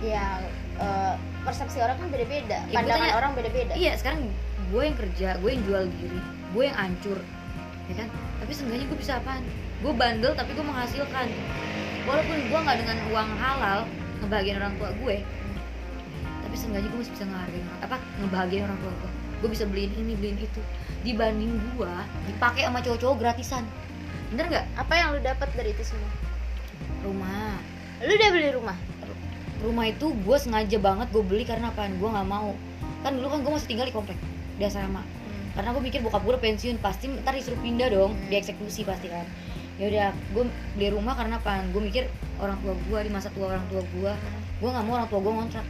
ya eh, persepsi orang kan beda-beda Ya, pandangan tanya- orang beda-beda. Iya sekarang gue yang kerja gue yang jual diri gue yang hancur. Ya kan? Tapi seenggaknya gue bisa apaan? Gue bandel tapi gue menghasilkan. Walaupun gue nggak dengan uang halal ngebahagiain orang tua gue tapi seenggaknya gue masih bisa ngehargain orang- apa ngebahagiain orang tua gue. Gue bisa beliin ini beliin itu. Dibanding gue dipakai sama cowok-cowok gratisan. Bener nggak? Apa yang lu dapat dari itu semua? Rumah. Lu udah beli rumah rumah itu gue sengaja banget gue beli karena apaan? Gue nggak mau. Kan dulu kan gue masih tinggal di komplek di asrama. Karena gue mikir bokap gue pensiun pasti ntar disuruh pindah dong Hmm. dieksekusi pasti kan. Ya udah gue beli rumah karena apa gue mikir orang tua gue di masa tua orang tua gue gue nggak mau orang tua gue ngontrak.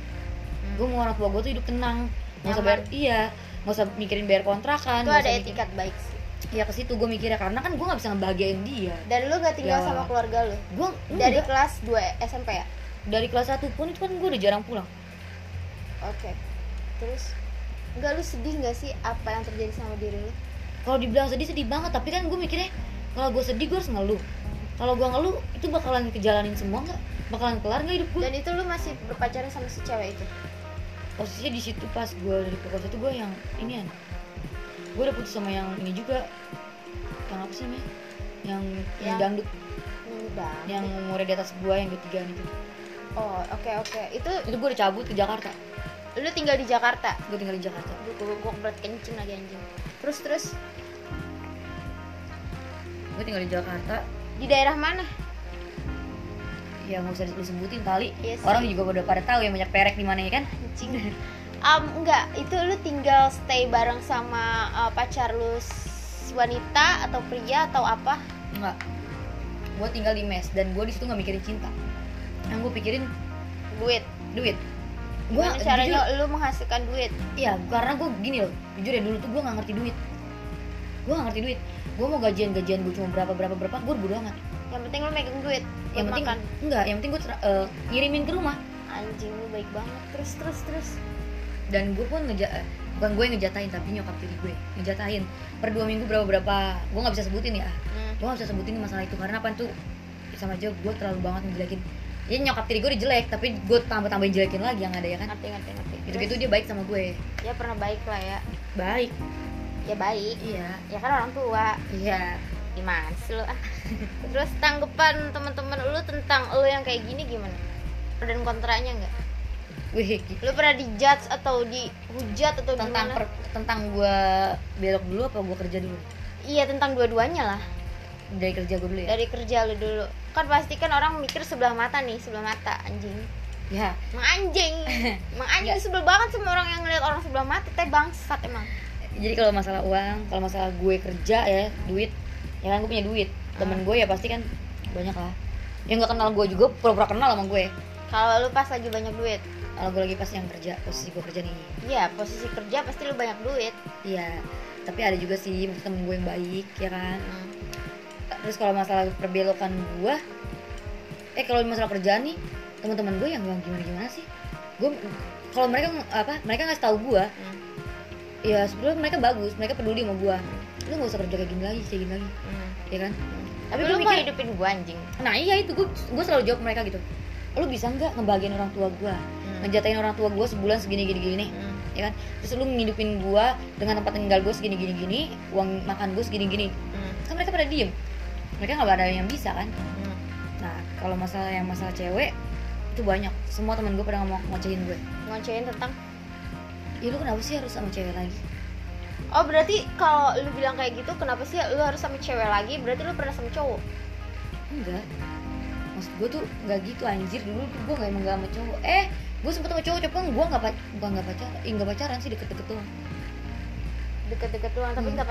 Gue mau orang tua gue tuh hidup tenang nggak usah bayar iya nggak usah mikirin bayar kontrakan itu ada mikir- etikat baik sih. Ya ke situ gue mikirnya karena kan gue nggak bisa ngebahagiain dia. Dan lu gak tinggal Ya. sama keluarga lu? Gue dari kelas 2 SMP ya dari kelas 1 pun itu kan gue udah jarang pulang. Oke. Terus Enggak lu sedih gak sih apa yang terjadi sama diri lu? kalau dibilang sedih sedih banget. Tapi kan gue mikirnya kalau gue sedih gue harus ngeluh. Kalau gue ngeluh itu bakalan kejalanin semua nggak bakalan kelar nggak hidup gue Dan itu lu masih berpacaran sama si cewek itu? posisinya di situ pas gue dari perkosa itu gue yang ini kan gue udah putus sama yang ini juga. Yang apa sih namanya? Yang, yang Yang- dangdut. Yang umurnya di atas gue yang ketiga itu Oh, oke oke. Itu itu gue udah cabut ke Jakarta lu tinggal di Jakarta? gue tinggal di Jakarta Aduh, gue gue berat kencing lagi anjing. Terus terus gue tinggal di Jakarta di daerah mana? ya nggak usah disebutin kali Iya sih. orang juga udah pada tahu ya banyak perek di mana ya kan Anjing. Um, enggak, itu lu tinggal stay bareng sama uh, pacar lu wanita atau pria atau apa? Enggak. Gue tinggal di mes dan gue di situ nggak mikirin cinta. Yang gue pikirin Duit. duit. Gue caranya lu menghasilkan duit? Iya, karena gue gini loh. Jujur ya dulu tuh gue nggak ngerti duit. Gue nggak ngerti duit. Gue mau gajian gajian gue cuma berapa berapa berapa. Gue bodo amat. Yang penting lu megang duit. Yang penting makan. enggak. Yang penting gue ngirimin ke rumah. Anjing lu baik banget. Terus terus terus. Dan gue pun ngeja eh, bukan gue yang ngejatahin tapi nyokap tiri gue ngejatahin per dua minggu berapa berapa gue nggak bisa sebutin ya Hmm. gue gak bisa sebutin masalah itu karena apa tuh sama aja gue terlalu banget ngejelekin ya nyokap tiri gue udah jelek tapi gue tambah tambahin jelekin lagi yang ada ya kan Ngerti ngerti ngerti. gitu gitu dia baik sama gue dia pernah baik lah ya. baik Ya baik. iya Ya kan orang tua. iya Gimana sih lu? ah? *laughs* Terus tanggapan teman-teman lu tentang lu yang kayak gini gimana? Pro dan kontranya nggak? wih Lu pernah dijudge atau dihujat atau tentang gimana? per, tentang gue belok dulu apa gue kerja dulu Iya tentang dua-duanya lah. Dari kerja gue dulu ya Dari kerja lu dulu. Kan pasti kan orang mikir sebelah mata nih, sebelah mata anjing. ya Emang *laughs* anjing. Emang anjing sebel banget sama orang yang ngeliat orang sebelah mata teh bangsat emang. jadi kalau masalah uang kalau masalah gue kerja ya duit ya kan gue punya duit temen gue ya pasti kan banyak lah yang nggak kenal gue juga pura-pura kenal sama gue Kalau lu pas lagi banyak duit, kalau gue lagi pas yang kerja posisi gue kerja nih iya posisi kerja pasti lu banyak duit. iya tapi ada juga sih temen gue yang baik ya kan Hmm. Terus kalau masalah perbelokan gue eh kalau masalah kerjaan nih teman-teman gue yang bilang gimana gimana sih gue kalau mereka apa mereka ngasih tahu gue Hmm. ya sebetulnya mereka bagus mereka peduli sama gue lu nggak usah kerja kayak gini lagi kayak gini lagi Hmm. ya kan Tapi gue lu mikir- hidupin gua anjing. nah iya itu gue gue selalu jawab mereka gitu lu bisa nggak ngebahagiain orang tua gue Hmm. ngejatain orang tua gue sebulan segini gini gini Hmm. ya kan terus lu ngidupin gue dengan tempat tinggal gue segini gini gini uang makan gue segini gini Hmm. kan mereka pada diem mereka nggak ada yang bisa kan? Hmm. nah kalau masalah yang masalah cewek itu banyak. Semua teman gue pada ngomong ngocehin gue. Ngocehin tentang? Ya lu kenapa sih harus sama cewek lagi? Oh berarti kalau lu bilang kayak gitu kenapa sih lu harus sama cewek lagi? Berarti lu pernah sama cowok? enggak. Maksud gue tuh nggak gitu anjir. Dulu tuh gue nggak emang nggak sama cowok. Eh gue sempet sama cowok cowok gue nggak pac bukan nggak pacaran nggak pacaran sih deket-deket doang. Deket-deket doang tapi Hmm. nggak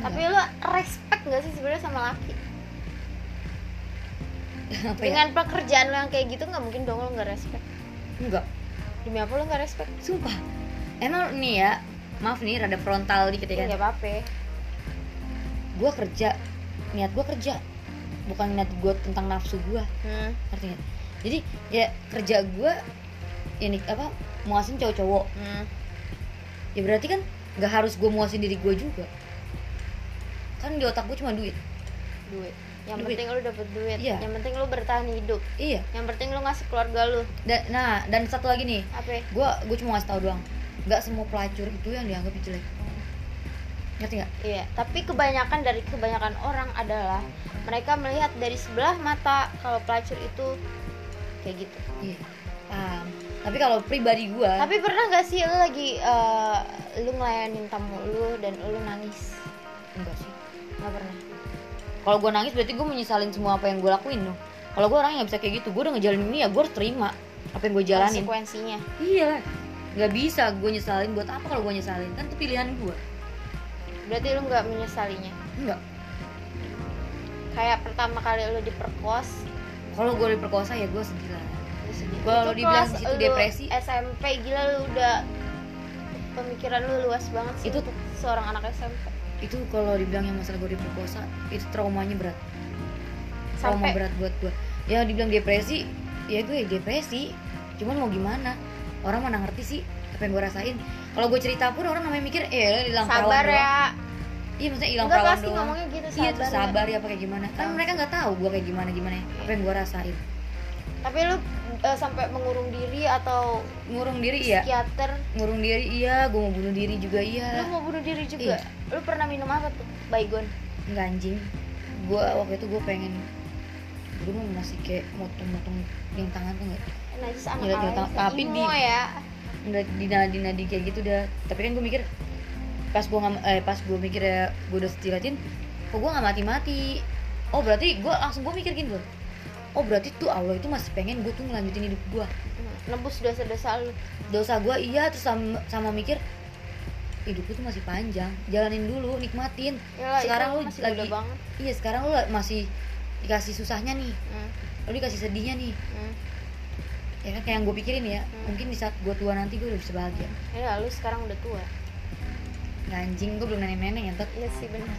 pacaran. Tapi lu respect gak sih sebenarnya sama laki? *laughs* apa ya? Dengan pekerjaan lo yang kayak gitu nggak mungkin dong lo nggak respect. Enggak demi apa lo nggak respect? Sumpah. Emang nih ya maaf nih rada frontal dikit ya kan nggak apa-apa. Gue kerja. Niat gue kerja. Bukan niat gue tentang nafsu gue hmm. nggak? Jadi ya kerja gue ini apa muasin cowok-cowok. Hmm. ya berarti kan nggak harus gue muasin diri gue juga kan di otak gue cuma duit. Duit. Yang Duit. penting lo dapet duit. Iya. yang penting lo bertahan hidup. Iya. Yang penting lo ngasih keluarga lo dan nah dan satu lagi nih. Apa? Gue gue cuma ngasih tau doang. Nggak semua pelacur itu yang dianggap jelek. Ngerti nggak? Iya, tapi kebanyakan dari kebanyakan orang adalah mereka melihat dari sebelah mata kalau pelacur itu kayak gitu. iya. Paham. Tapi kalau pribadi gue Tapi pernah gak sih lu lagi eh, lu ngelayanin tamu lu dan lu nangis? enggak sih Gak pernah. kalau gue nangis berarti gue menyesalin semua apa yang gue lakuin dong kalau gue orangnya nggak bisa kayak gitu gue udah ngejalanin ini ya gue harus terima apa yang gue jalanin Konsekuensinya. iya nggak bisa gue nyesalin buat apa kalau gue nyesalin kan itu pilihan gue Berarti lu nggak menyesalinya. enggak Kayak pertama kali lu diperkos, kalau gue diperkosa ya gue sedih lah. Kalau dibilang di situ depresi. SMP gila lu udah pemikiran lu luas banget sih Itu- untuk seorang anak SMP. Itu kalau dibilang yang masalah gue diperkosa itu traumanya berat. Trauma Sampai? berat buat gue ya dibilang depresi ya gue depresi. Cuman mau gimana? Orang mana ngerti sih apa yang gue rasain? Kalau gue cerita pun orang namanya mikir eh hilang sabar doang." ya. iya maksudnya hilang perawan pasti doang. ngomongnya gitu iya tuh ya. sabar ya apa kayak gimana? Kan mereka nggak tahu gue kayak gimana gimana apa yang gue rasain Tapi lu eh, sampai mengurung diri atau ngurung diri iya. psikiater? Ngurung diri iya. Gue mau bunuh diri juga lu iya mau bunuh diri juga? Iya. lu pernah minum apa tuh baygon? Nggak anjing. Gue waktu itu gue pengen gue mau masih kayak motong-motong yang tangan tuh nggak? Najis Gila, sih. tapi di- ya. Udah di nadi nadi kayak gitu dah. Tapi kan gue mikir pas gue nggak eh pas gue mikir ya gue udah jelatin kok gue nggak mati mati oh berarti gue langsung gue mikir gini loh oh berarti tuh Allah itu masih pengen gue tuh ngelanjutin hidup gue nembus dosa-dosa lu. Dosa gue iya terus sama, sama mikir hidup itu masih panjang. Jalanin dulu nikmatin. Yalah, sekarang lu masih lagi banget. iya sekarang lu masih dikasih susahnya nih. Hmm. lu dikasih sedihnya nih. Hmm. ya kan kayak yang gue pikirin ya. Hmm. mungkin di saat gue tua nanti gue udah bisa bahagia. Ya lu sekarang udah tua. Anjing gue belum nenek nenek ya iya sih benar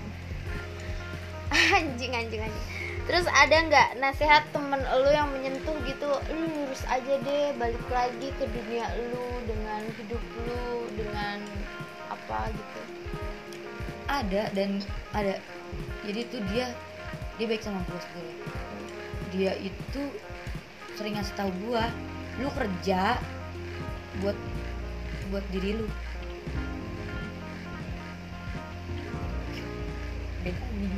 *laughs* anjing anjing anjing terus ada nggak nasihat temen lu yang menyentuh gitu? Lu lurus aja deh balik lagi ke dunia lu dengan hidup lu dengan apa gitu. Ada dan ada. Jadi tuh dia dia baik sama gue sebetulnya dia itu sering ngasih tahu gue lu kerja buat buat diri lu. Beda nih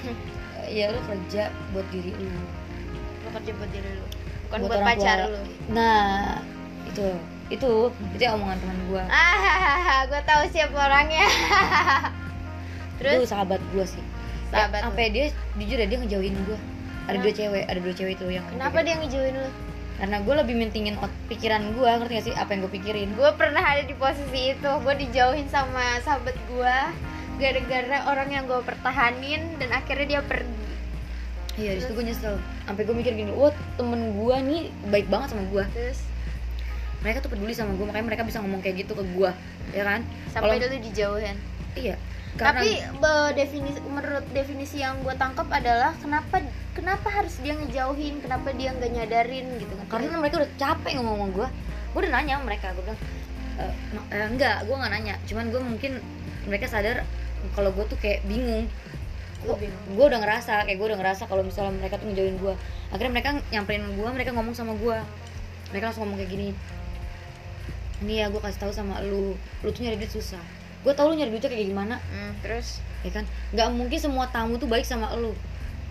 *laughs* ya lu kerja buat diri lu. Lu kerja buat diri lu bukan buat, orang pacar lu. Nah itu itu itu omongan teman gue ah *laughs* gue tahu siapa orangnya. Terus terus? sahabat gue sih. Sahabat sampai dia jujur ya dia ngejauhin gue. Ada Kenapa? dua cewek, ada dua cewek itu yang kenapa dia ngejauhin lu? Karena gue lebih mentingin pikiran gue, ngerti gak sih? Apa yang gue pikirin? gue pernah ada di posisi itu gue dijauhin sama sahabat gue gara-gara orang yang gue pertahanin dan akhirnya dia pergi Iya, di situ gue nyesel. Sampai gue mikir gini, wah temen gue nih baik banget sama gue. terus Mereka tuh peduli sama gue, makanya mereka bisa ngomong kayak gitu ke gue, ya kan? sampai Kalau- dulu dijauhin Iya. Karena tapi be- definisi menurut definisi yang gue tangkap adalah kenapa kenapa harus dia ngejauhin kenapa dia nggak nyadarin gitu kan karena mereka udah capek ngomong sama gue. Gue udah nanya sama mereka, gue bilang e, eh, enggak, gue nggak nanya. Cuman gue mungkin mereka sadar kalau gue tuh kayak bingung. Gue udah ngerasa kayak gue udah ngerasa kalau misalnya mereka tuh ngejauhin gue akhirnya mereka nyamperin gue mereka ngomong sama gue mereka langsung ngomong kayak gini ini ya gue kasih tahu sama lu. Lu tuh nyari duit susah. Gue tau lu nyari duitnya kayak gimana. Hmm, terus? Ya kan? Nggak mungkin semua tamu tuh baik sama lu.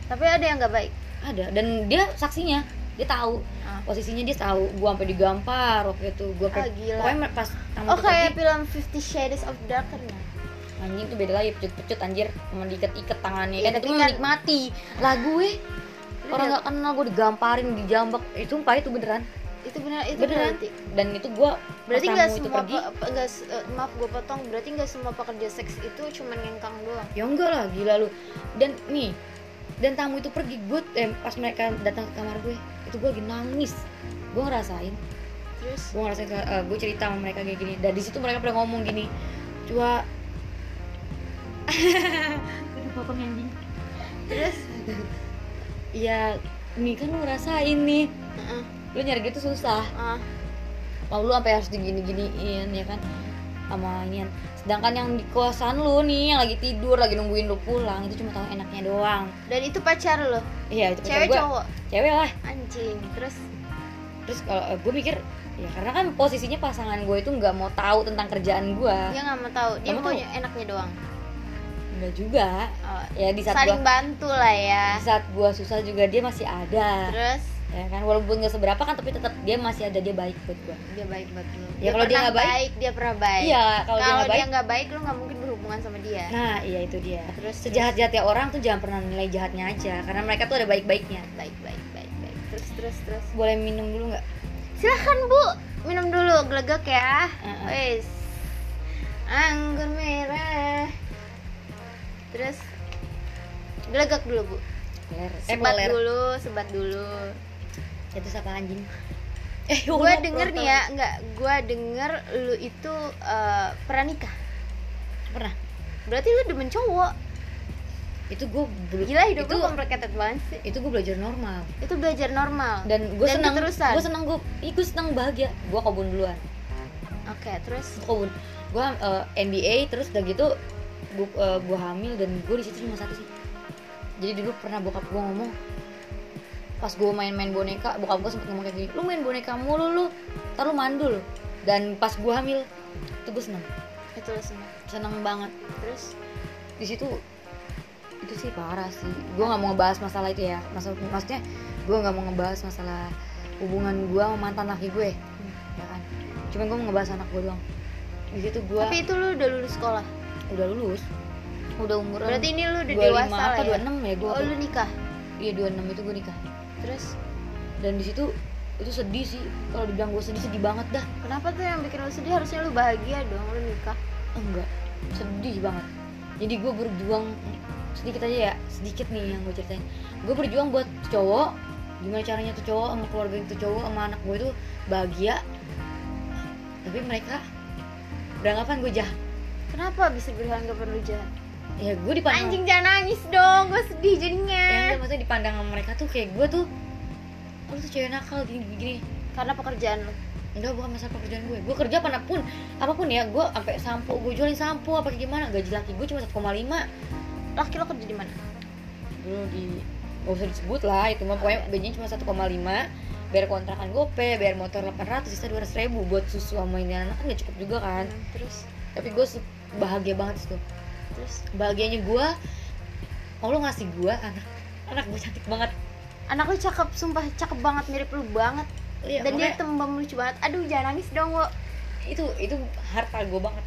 Tapi ada yang nggak baik? Ada. Dan dia saksinya. Dia tahu. Ah. posisinya dia tahu. Gue sampai digampar waktu itu. Gue Ah, gila. pokoknya pas tamu oh kayak pergi, film Fifty Shades of Dark kan ya? Anjing tuh beda lagi pecut-pecut anjir. Sama diikat-ikat tangannya. Iya, kan itu tapi menikmati. Lah gue Lu orang nggak kenal gue digamparin dijambak. Itu sumpah itu beneran. Itu benar itu beneran berarti. Dan itu gue berarti nggak semua pergi pe- nggak s- eh, maaf gue potong. Berarti nggak semua pekerja seks itu cuma ngengkang doang? Ya enggak lah gila lu. Dan nih dan tamu itu pergi gue eh, pas mereka datang ke kamar gue itu gue lagi nangis. Gue ngerasain. Terus? Gue ngerasain eh, gue cerita sama mereka kayak gini. Dan di situ mereka pernah ngomong gini cua *laughs* aduh potong anjing terus? Ya nih kan lu ngerasain nih. Heeh. lu nyari gitu susah. Ah, mau lu sampai harus digini-giniin ya kan? Sama inian. Sedangkan yang di kosan lu nih yang lagi tidur lagi nungguin lu pulang itu cuma tahu enaknya doang. Dan itu pacar lo iya itu pacar cewek gua. cowok? Cewek lah. Anjing terus? Terus kalau gue mikir ya karena kan posisinya pasangan gue itu nggak mau tahu tentang kerjaan gue dia nggak mau tahu. Dia mau maunya enaknya doang enggak juga. Oh, ya di saat saling gua, bantu lah ya. di saat gue susah juga dia masih ada. Terus? Ya kan walaupun nggak seberapa kan tapi tetap dia masih ada dia baik buat gue dia baik buat lo Ya, kalau dia nggak baik- dia pernah baik. Iya kalau dia nggak dia baik nggak baik lo nggak mungkin berhubungan sama dia. Nah iya itu dia. Terus sejahat jahatnya orang tuh jangan pernah nilai jahatnya aja karena mereka tuh ada baik baiknya baik baik baik baik. Terus terus terus? Boleh minum dulu nggak? Silahkan bu. Minum dulu gelegek ya. Heeh. wes. Anggur merah terus gelegek dulu bu. Eh sebat boleh. dulu sebat dulu. Itu siapa anjing? Eh gue denger nih ya nggak gue denger lu itu eh, pernah nikah? Pernah. Berarti lu demen cowok. Itu gue gila hidup itu complicated banget sih. itu gue belajar normal. Itu belajar normal? Dan gue senang keterusan? gue senang gue gue senang bahagia. Gue kebun duluan. Oke terus? Gua kebun. Gue MBA terus udah gitu gue gue hamil dan gue di situ cuma satu sih. Jadi dulu pernah bokap gue ngomong pas gue main-main boneka bokap gue sempet ngomong kayak gini lu main boneka mulu lu ntar lu mandul dan pas gue hamil itu gue seneng. Itu lu senang seneng banget. Terus? Di situ itu sih parah sih. Gue nggak mau ngebahas masalah itu ya. Maksud, maksudnya gue nggak mau ngebahas masalah hubungan gue sama mantan laki gue ya kan? Cuman gue mau ngebahas anak gue doang. Di situ gue tapi itu lu udah lulus sekolah udah lulus. Udah umuran berarti ini lu udah 25 dewasa lah ya? 26 ya gue oh lu nikah? Iya 26 itu gue nikah. Terus? Dan di situ itu sedih sih. Kalau dibilang gue sedih sedih banget dah. Kenapa tuh yang bikin lu sedih? Harusnya lu bahagia dong lu nikah. Enggak. Sedih banget. Jadi gue berjuang sedikit aja ya. Sedikit nih yang gue ceritain. Gue berjuang buat cowok. Gimana caranya tuh cowok sama keluarga itu cowok sama anak gue itu bahagia. Tapi mereka beranggapan gue jahat kenapa bisa bilang gak perlu jahat? Ya gue dipandang anjing jangan nangis dong. Gue sedih ya jadinya enggak, maksudnya dipandang sama mereka tuh kayak gue tuh lu tuh cewek nakal gini gini, karena pekerjaan lu. Enggak bukan masalah pekerjaan gue. Gue kerja apa pun apa pun ya gue sampai sampo gue jualin sampo apa gimana gaji laki gue cuma 1,5 laki lo kerja di mana? Dulu di gak usah disebut lah itu mah pokoknya gajinya cuma 1,5 bayar kontrakan gope bayar motor 800 sisa 200 ribu buat susu sama ini anak kan gak cukup juga kan. Hmm, terus? Tapi gue bahagia banget situ terus? Bahagianya gue Allah ngasih gue anak. Anak gue cantik banget. Anak lu cakep sumpah cakep banget mirip lu banget. Iya, dan dia makanya tembem lucu banget. Aduh jangan nangis dong wo. Itu itu harta gue banget.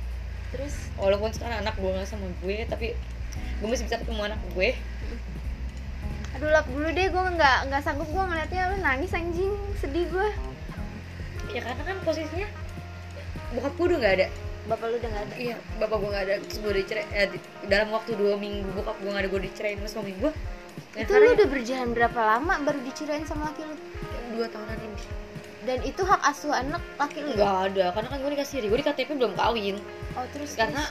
Terus? Walaupun sekarang anak gue gak sama gue tapi gue masih bisa ketemu anak gue. Aduh lap dulu deh gue nggak nggak sanggup gue ngeliatnya lu nangis anjing. Sedih gue ya karena kan posisinya bokap gue udah gak ada bapak lu udah nggak ada? Iya bapak gue gak ada. Terus gue dicerai eh, di- dalam waktu dua minggu bokap gue gak ada gue dicerain sama suami gue itu lu udah berjalan berapa lama baru dicerain sama laki lu? Dua tahunan ini. Dan itu hak asuh anak laki lu nggak ada karena kan gue nikah siri gue di KTP belum kawin. Oh terus karena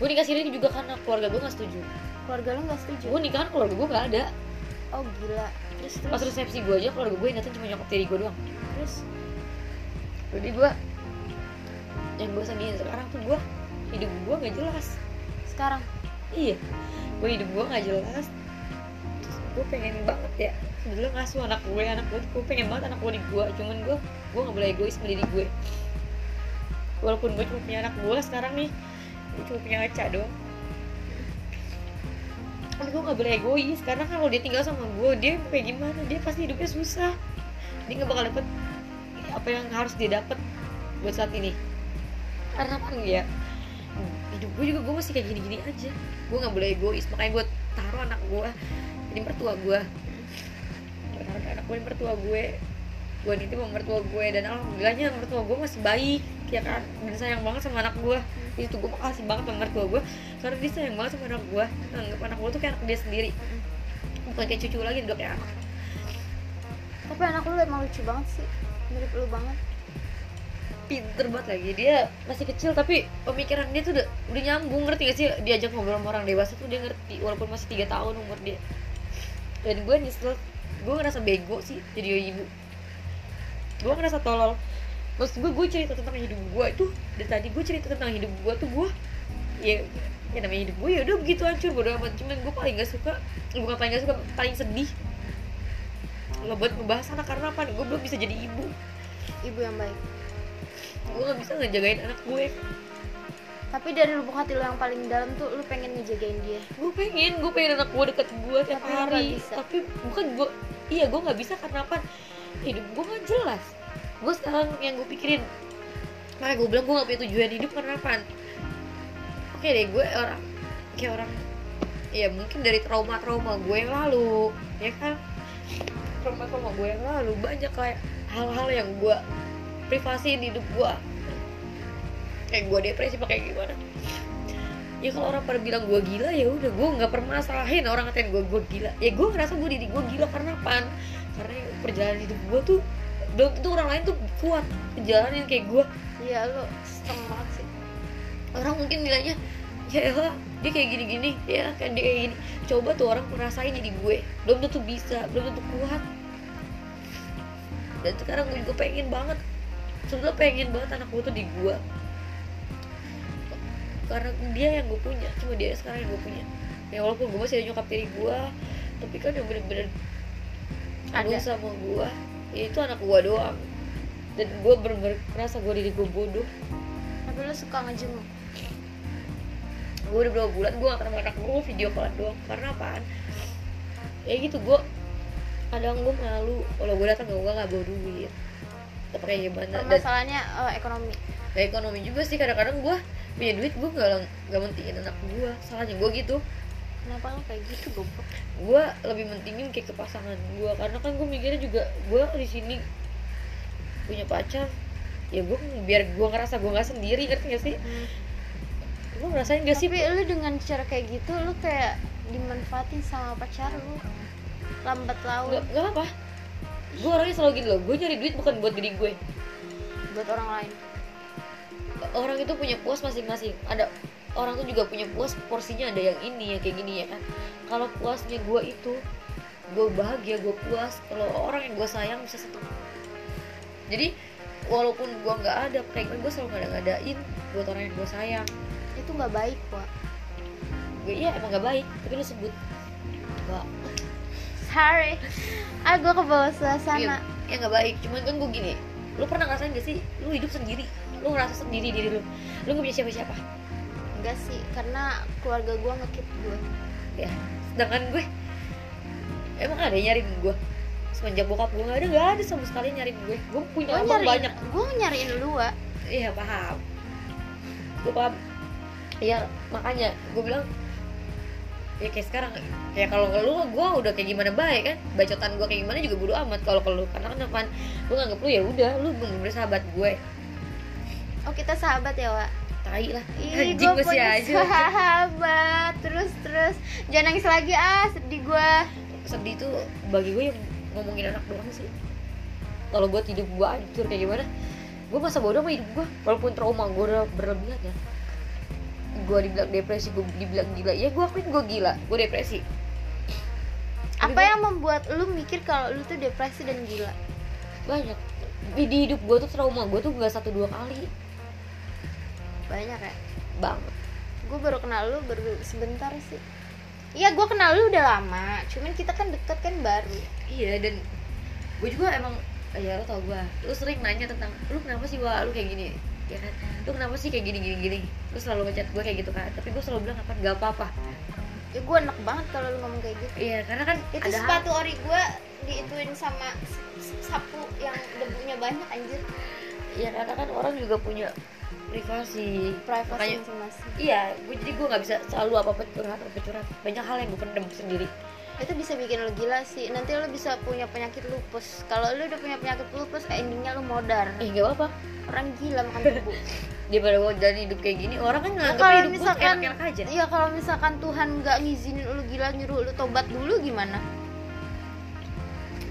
gue nikah siri juga karena keluarga gue nggak setuju. Terus keluarga lu nggak setuju? Gue nikah kan keluarga gue nggak ada. Oh gila. Terus pas terus? resepsi gue aja keluarga gue yang datang cuma nyokap tiri gue doang. Terus? Jadi gue yang gue sedihin sekarang tuh gue hidup gue nggak jelas. Sekarang? Iya gue hidup gue nggak jelas. Terus gue pengen banget ya sebelum ngasuh anak gue anak gue gue pengen banget anak gue di gue cuman gue gue nggak boleh egois sama diri gue walaupun gue cuma punya anak gue sekarang nih gue cuma punya ngaca doang. Tapi gue nggak boleh egois karena kalau dia tinggal sama gue dia kayak gimana? Dia pasti hidupnya susah. Dia nggak bakal dapet apa yang harus dia dapet buat saat ini karena kan ya. Hidup gue juga gue masih kayak gini-gini aja. Gue nggak boleh egois makanya gue taruh anak gue jadi mertua gue taruh anak gue di mertua gue gue nitip sama mertua gue dan alhamdulillahnya mertua gue masih baik ya kan? Dan sayang banget sama anak gue itu gue makasih banget sama mertua gue karena dia sayang banget sama anak gue anggap anak gue tuh kayak anak dia sendiri. Bukan kayak cucu lagi udah kayak anak. Tapi anak lu emang lucu banget sih. Mirip lu banget pinter banget lagi. Dia masih kecil tapi pemikiran dia tuh udah udah nyambung. Ngerti gak sih? Diajak ngobrol sama orang dewasa tuh dia ngerti walaupun masih tiga tahun umur dia. Dan gue nyesel. Gue ngerasa bego sih jadi ibu. Gue ngerasa tolol. Maksud gue gue cerita tentang hidup gue itu dari tadi gue cerita tentang hidup gue tuh gue ya ya namanya hidup gue ya udah begitu hancur bodo amat. Cuman gue paling gak suka bukan paling gak suka paling sedih ngebuat ngebahas anak karena apa? Gue belum bisa jadi ibu. Ibu yang baik gue gak bisa ngejagain anak gue. Tapi dari lubuk hati lu yang paling dalam tuh lu pengen ngejagain dia. Gue pengen gue pengen anak gue deket gue tiap Tapi hari. bisa. tapi bukan gue iya gue nggak bisa karena apa? Hidup gue nggak jelas. Gue sekarang yang gue pikirin makanya gue bilang gue gak punya tujuan hidup karena apa? Oke deh gue orang kayak orang ya mungkin dari trauma-trauma gue yang lalu ya kan? Trauma-trauma gue yang lalu banyak kayak hal-hal yang gue privasi di hidup gue kayak gue depresi pakai gimana? Ya kalau orang pada bilang gue gila ya udah gue nggak permasalahin orang ngatain gue gue gila. Ya gue ngerasa gue diri gue gila karena apa karena perjalanan hidup gue tuh belum tentu orang lain tuh kuat ngejalanin kayak gue iya lu strong banget sih. Orang mungkin nilainya ya elah dia kayak gini-gini ya kan dia kayak gini. Coba tuh orang ngerasain jadi gue. Belum tentu bisa belum tentu kuat. Dan sekarang gue juga pengen banget sebenernya pengen banget anak gue tuh di gue karena dia yang gue punya cuma dia sekarang yang gue punya. Ya walaupun gue masih ada nyokap tiri gue tapi kan yang bener-bener Ada. ada sama gue ya itu anak gue doang. Dan gue bener-bener merasa gue diri gue bodoh. Tapi lu suka ngejenguk? Gue udah berapa bulan gue gak ketemu anak gue video callan doang. Karena apaan? Ya gitu gue kadang gue malu. Kalau gue datang gue gak bawa duit tapi kayak gimana? Dan permasalahannya eh, ekonomi. Gak ekonomi juga sih kadang-kadang gue punya duit gue gak, gak mentingin anak gue salahnya gue gitu. Kenapa lu kayak gitu goblok? Gue lebih mentingin kayak ke pasangan gue karena kan gue mikirnya juga gue di sini punya pacar. Ya gue biar gue ngerasa gue nggak sendiri ngerti gak sih? Gue ngerasain gak sih? Tapi lu dengan cara kayak gitu lu kayak dimanfaatin sama pacar lu. Lambat laun. Nggak nggak apa gue orangnya selalu gini loh. Gue nyari duit bukan buat diri gue buat orang lain. Orang itu punya puas masing-masing. Ada orang tuh juga punya puas porsinya ada yang ini ya kayak gini ya kan? Kalau puasnya gue itu gue bahagia gue puas. Kalau orang yang gue sayang bisa senang jadi walaupun gue nggak ada kayak gue selalu ngada-ngadain buat orang yang gue sayang. Itu nggak baik kok gue iya emang gak baik. Tapi lu sebut. Gak sorry. Ah gue ke bawah iya, suasana ya nggak baik. Cuman kan gue gini lu pernah ngerasain gak sih lu hidup sendiri? Lu ngerasa sendiri diri lu. Lu gak punya siapa-siapa? Enggak sih karena keluarga gue ngekip gue ya sedangkan gue emang ada yang nyariin gue semenjak bokap gue gak ada gak ada sama sekali nyariin gue. Gue punya abang nyariin banyak. gue nyariin lu Wak. iya paham. Gue paham. Iya makanya gue bilang ya kayak sekarang. Ya kalau ke lu gue udah kayak gimana baik kan? Bacotan gue kayak gimana juga bodo amat kalau ke lu. Karena kan apaan? Gue nganggep lu ya udah lu bener-bener sahabat gue. Oh kita sahabat ya Wak? Tai lah. Ih, anjing gue punya aja. sahabat. Terus terus. Jangan nangis lagi ah sedih gue sedih tuh bagi gue yang ngomongin anak doang sih. Kalau buat hidup gue hancur kayak gimana? Gue masa bodoh sama hidup gue walaupun trauma gue udah berlebihan ya gue dibilang depresi gue dibilang gila. Ya gue akuin gue gila gue depresi. Tapi apa gua- yang membuat lu mikir kalau lu tuh depresi dan gila? Banyak. Di, di hidup gue tuh trauma gue tuh gak satu dua kali. Banyak ya? Banget. Gue baru kenal lu baru sebentar sih. Iya gue kenal lu udah lama Cuman kita kan deket kan baru. Iya dan gue juga emang ya lo tau gue lu sering nanya tentang lu kenapa sih wah lu kayak gini ya kan lu kenapa sih kayak gini gini gini lu selalu ngechat gue kayak gitu kan? Tapi gue selalu bilang apa? Gak apa apa Ya gue enak banget kalau lu ngomong kayak gitu. Iya karena kan Itu ada hal- sepatu ori gue diituin sama sapu yang debunya banyak anjir. Iya karena kan orang juga punya privasi. Privasi masing-masing. Iya, gue jadi gue nggak bisa selalu apa apa curhat apa curhat. Banyak hal yang gue pendem sendiri. Itu bisa bikin lu gila sih. Nanti lu bisa punya penyakit lupus. Kalau lu udah punya penyakit lupus endingnya lu modar. Ih gak apa-apa. Orang gila makan tebu *laughs* Daripada gue dan hidup kayak gini, orang kan Nah, nganggap kalau hidup misalkan enak-enak aja. Iya kalau misalkan Tuhan nggak ngizinin lu gila nyuruh lu tobat dulu gimana?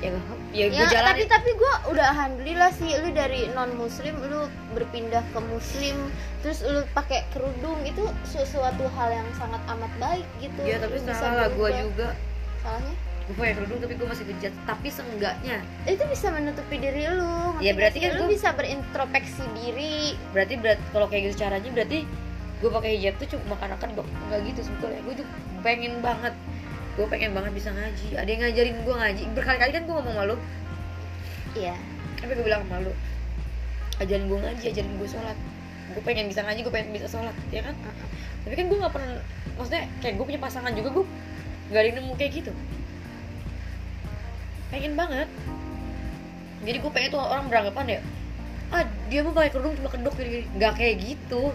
ya ya, ya gue jalan tapi tapi gue udah alhamdulillah sih lu dari non muslim lu berpindah ke muslim terus lu pakai kerudung itu sesuatu hal yang sangat amat baik gitu. Ya tapi salah gue juga salahnya gue pakai kerudung tapi gue masih bejat tapi seenggaknya. Itu bisa menutupi diri lu. Ya, berarti kan lu gua- bisa berintrospeksi diri. Berarti berat kalau kayak gitu caranya berarti gue pakai hijab tuh cuma makan akan nggak gitu sebetulnya. Gue tuh pengen banget. Gue pengen banget bisa ngaji. Ada yang ngajarin gue ngaji. Berkali-kali kan gue ngomong malu iya. Tapi gue bilang sama lu ajarin gue ngaji ajarin gue sholat. Gue pengen bisa ngaji gue pengen bisa sholat ya kan? Uh-uh. tapi kan gue nggak pernah maksudnya kayak gue punya pasangan juga gue gak ada yang nemu kayak gitu. Pengen banget. Jadi gue pengen tuh orang beranggapan ya ah dia mah pakai kerudung cuma kedok gini nggak kayak gitu.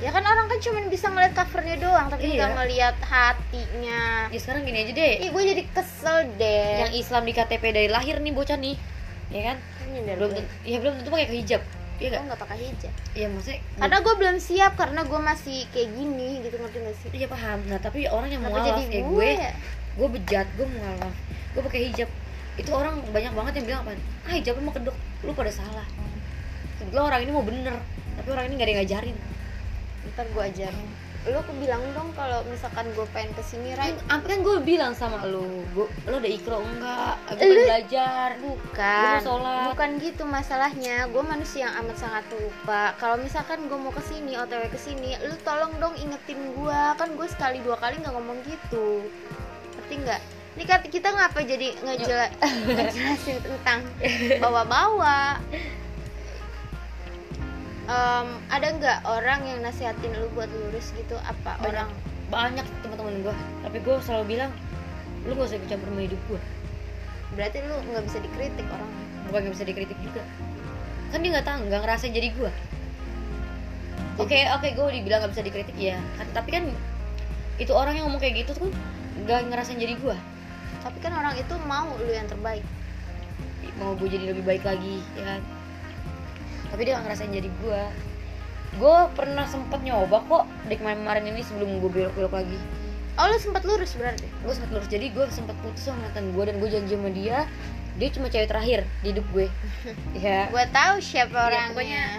Ya kan orang kan cuma bisa ngeliat covernya doang tapi Iya. nggak ngeliat hatinya. Ya sekarang gini aja deh. Ih gue jadi kesel deh. Yang Islam di KTP dari lahir nih bocah nih. Ya kan? Belum ya belum tentu pakai hijab gue ya gak? nggak pakai hijab. Ya maksudnya karena gue belum siap karena gue masih kayak gini gitu ngerti gak sih? Iya paham. Nah tapi orang yang Kenapa mualaf kayak gue gue ya? gue bejat gue mualaf gue pakai hijab. Itu orang banyak banget yang bilang apa? Ah hijab lu mau kedok. Lu pada salah. Sebetulnya orang ini mau bener tapi orang ini gak ada yang ngajarin. Ntar gue ajarin lo bilang dong kalau misalkan gue pengen ke sini kan, right apa kan gue bilang sama lu gue lu udah ikro enggak? Gue Lu- belajar. bukan Gua sholat. bukan gitu masalahnya. Gue manusia yang amat sangat lupa. Kalau misalkan gue mau ke sini otw ke sini lu tolong dong ingetin gue kan gue sekali dua kali nggak ngomong gitu. Ngerti nggak? Ini kan kita ngapa jadi ngejela *laughs* ngejelasin tentang bawa-bawa Em, ada nggak orang yang nasihatin lu buat lurus gitu? Apa Banyak. orang? Banyak teman-teman gue tapi gue selalu bilang lu gak usah ikut campur hidup gue berarti lu nggak bisa dikritik orang. Bukan gak bisa dikritik juga. Kan dia nggak tahu nggak ngerasain jadi gue oke oke gue dibilang nggak bisa dikritik ya. Kan tapi kan itu orang yang ngomong kayak gitu tuh kan nggak ngerasain jadi gue tapi kan orang itu mau lu yang terbaik. Mau gue jadi lebih baik lagi ya. kan tapi dia nggak ngerasain jadi gue gue pernah sempet nyoba kok di kemarin kemarin ini sebelum gue belok belok lagi. Oh lu sempat lurus berarti? Gue sempat lurus jadi gue sempat putus sama mantan gue dan gue janji sama dia dia cuma cewek terakhir di hidup gue. *laughs* Ya gue tahu siapa Iya, orangnya. pokoknya-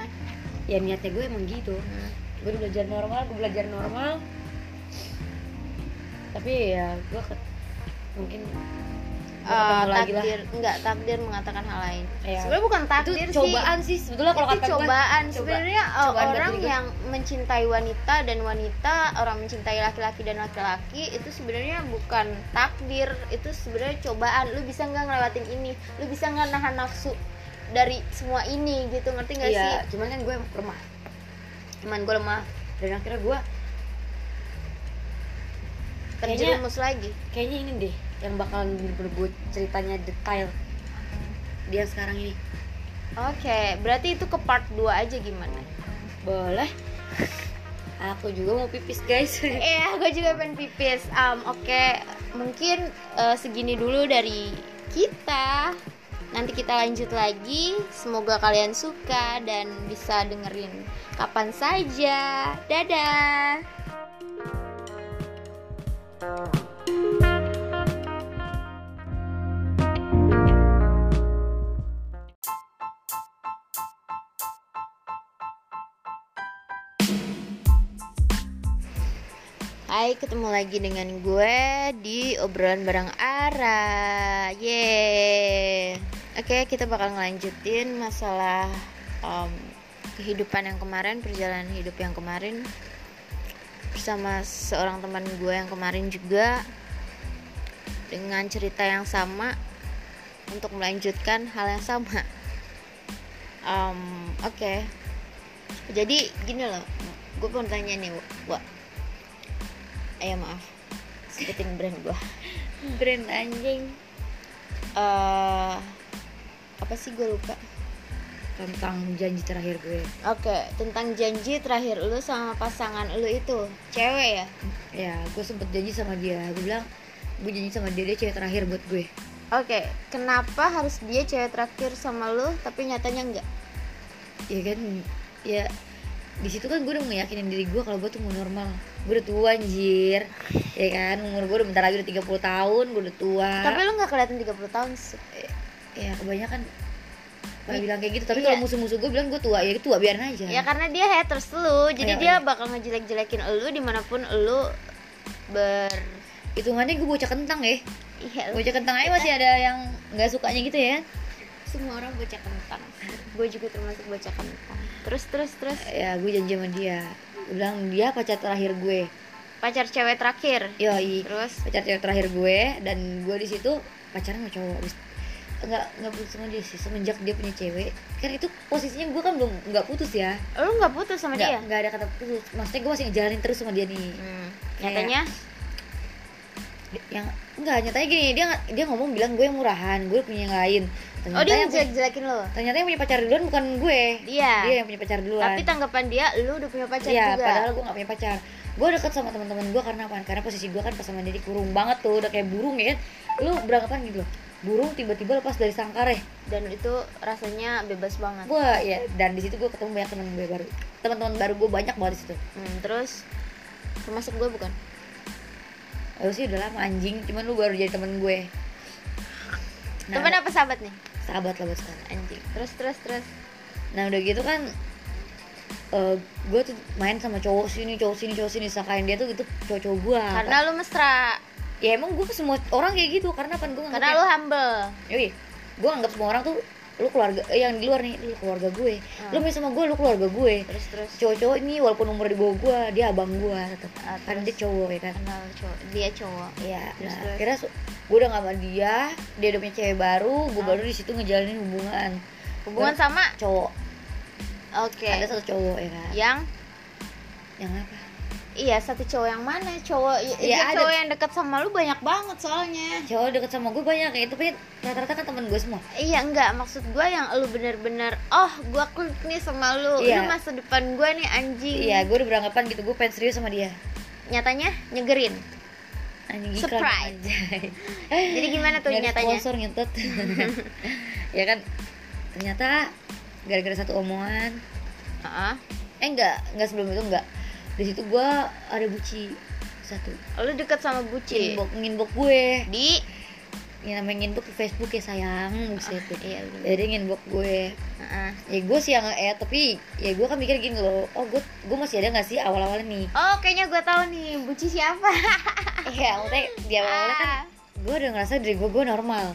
ya niatnya gue emang gitu. Hmm. gue udah belajar normal gue belajar normal. Tapi ya gue ke- mungkin Eh, takdir enggak takdir mengatakan hal lain. Iya. sebenarnya bukan takdir itu cobaan sih, sebetulnya kalau kata cobaan. Coba- sebenarnya uh, cobaan orang yang mencintai wanita dan wanita orang mencintai laki-laki dan laki-laki itu sebenarnya bukan takdir. Itu sebenarnya cobaan. Lu bisa nggak ngelewatin ini? Lu bisa nggak nahan nafsu dari semua ini gitu? Ngerti nggak sih? iya cuman kan gue lemah. Cuman gue lemah. Dan akhirnya gue kayaknya- terjerumus lagi. kayaknya ini deh yang bakalan gue ceritanya detail dia sekarang ini oke berarti itu ke part 2 aja gimana boleh *laughs* aku juga mau pipis guys *laughs* Iya, gue juga pengen pipis. Um, Oke, mungkin eh, segini dulu dari kita. Nanti kita lanjut lagi. Semoga kalian suka dan bisa dengerin kapan saja. Dadah. Hai, ketemu lagi dengan gue di obrolan bareng Ara. Yeay. Oke, kita bakal ngelanjutin masalah um, kehidupan yang kemarin, perjalanan hidup yang kemarin bersama seorang teman gue yang kemarin juga dengan cerita yang sama untuk melanjutkan hal yang sama. Um, Oke, jadi gini loh, gue mau tanya nih, Wak eh maaf. Sebutin brand gua. Brand anjing. Eh apa sih gue lupa? Tentang janji terakhir gue. Oke tentang janji terakhir lu sama pasangan lu itu. Cewek ya? Ya gue sempet janji sama dia. Gue bilang gue janji sama dia dia cewek terakhir buat gue. Oke kenapa harus dia cewek terakhir sama lu tapi nyatanya enggak? Ya kan ya di situ kan gue udah ngeyakinin diri gue kalau gue tuh mau normal gue udah tua anjir. Ya kan? Umur gue udah bentar lagi udah 30 tahun gue udah tua. Tapi lu nggak kelihatan 30 tahun sih. Ya kebanyakan. Pada bilang kayak gitu. Tapi Iya. kalau musuh-musuh gue bilang gue tua. Ya tua biarin aja. Ya karena dia haters lu, jadi Iya, dia iya. bakal ngejelek-jelekin lu di mana pun lu ber hitungannya gue bocah kentang ya. Iya, bocah kentang aja masih ada yang nggak sukanya gitu ya. Semua orang bocah kentang. Gue juga termasuk bocah kentang. Terus terus terus. Ya gue janji sama dia bilang dia pacar terakhir gue. Pacar cewek terakhir. yoi. Terus? Pacar cewek terakhir gue dan gue di situ pacaran sama cowok. Abis- nggak nggak putus sama dia sih semenjak dia punya cewek. Kan itu posisinya gue kan belum nggak putus ya. Lu nggak putus sama dia? nggak ada kata putus. Maksudnya gue masih ngejalanin terus sama dia nih. Hmm. Nyatanya? yang enggak nyatanya gini dia dia ngomong bilang gue yang murahan gue punya yang lain. Ternyata Oh dia yang punya, ngejelek-jelekin lo. ternyata yang punya pacar duluan bukan gue. Dia. dia yang punya pacar duluan. Tapi tanggapan dia lu udah punya pacar Iya, juga. padahal gue gak punya pacar. Gue deket sama teman-teman gue karena apa? Karena posisi gue kan pas sama dia dikurung banget tuh udah kayak burung ya kan. Lu beranggapan gitu loh. Burung tiba-tiba lepas dari sangkar ya Dan itu rasanya bebas banget. gue ya dan di situ gue ketemu banyak teman gue baru. Teman-teman baru gue banyak banget di situ. Hmm, terus termasuk gue bukan? Lu sih udah lama anjing cuman lu baru jadi temen gue nah, Temen apa sahabat nih? sahabat lah buat sekarang Anjing. Terus terus terus. nah udah gitu kan eh gue tuh main sama cowok sini cowok sini cowok sini sakain dia tuh gitu cowok-cowok gue Karena lu mesra. ya emang gue semua orang kayak gitu karena apa gue Karena lu humble. Yoi, gue anggap semua orang tuh lu keluarga eh, yang di luar nih lu keluarga gue Hmm. lu main sama gue lu keluarga gue Terus terus. cowok-cowok ini walaupun umur di bawah gue dia abang gue tetap Ah, karena terus. dia cowok ya kan Kenal cowok. Dia cowok. Iya, Terus, nah, terus. su- gue udah gak sama dia, dia udah punya cewek baru, gue Ah. baru di situ ngejalanin hubungan Hubungan sama. cowok. Oke. Ada satu cowok ya kan. Yang Yang apa? Iya satu cowok yang mana? Cowok iya ada. cowok yang dekat sama lu banyak banget soalnya. Cowok deket sama gue banyak kayak itu, tapi rata-rata kan teman gue semua. Iya enggak maksud gue yang lu bener-bener oh gue klik nih sama lu Iya. lu masa depan gue nih anjing Iya, gue udah beranggapan gitu, gue pengen serius sama dia. nyatanya nyegerin Anjing Surprise. Jadi gimana tuh ada nyatanya? sponsor ngentot. *laughs* ya kan, ternyata gara-gara satu omongan, Heeh. eh enggak, enggak sebelum itu enggak. Di situ gue ada buci satu. lu deket sama buci Inbox, nginbox gue. di ya namanya nginbox di Facebook ya sayang buset Ah, iya, bener. jadi nginbox gue Heeh. ya gue sih yang eh tapi ya gue kan mikir gini loh oh gue gue masih ada nggak sih awal awalnya nih oh kayaknya gue tahu nih buci siapa iya maksudnya di awal awalnya kan Ah. gue udah ngerasa diri gue gue normal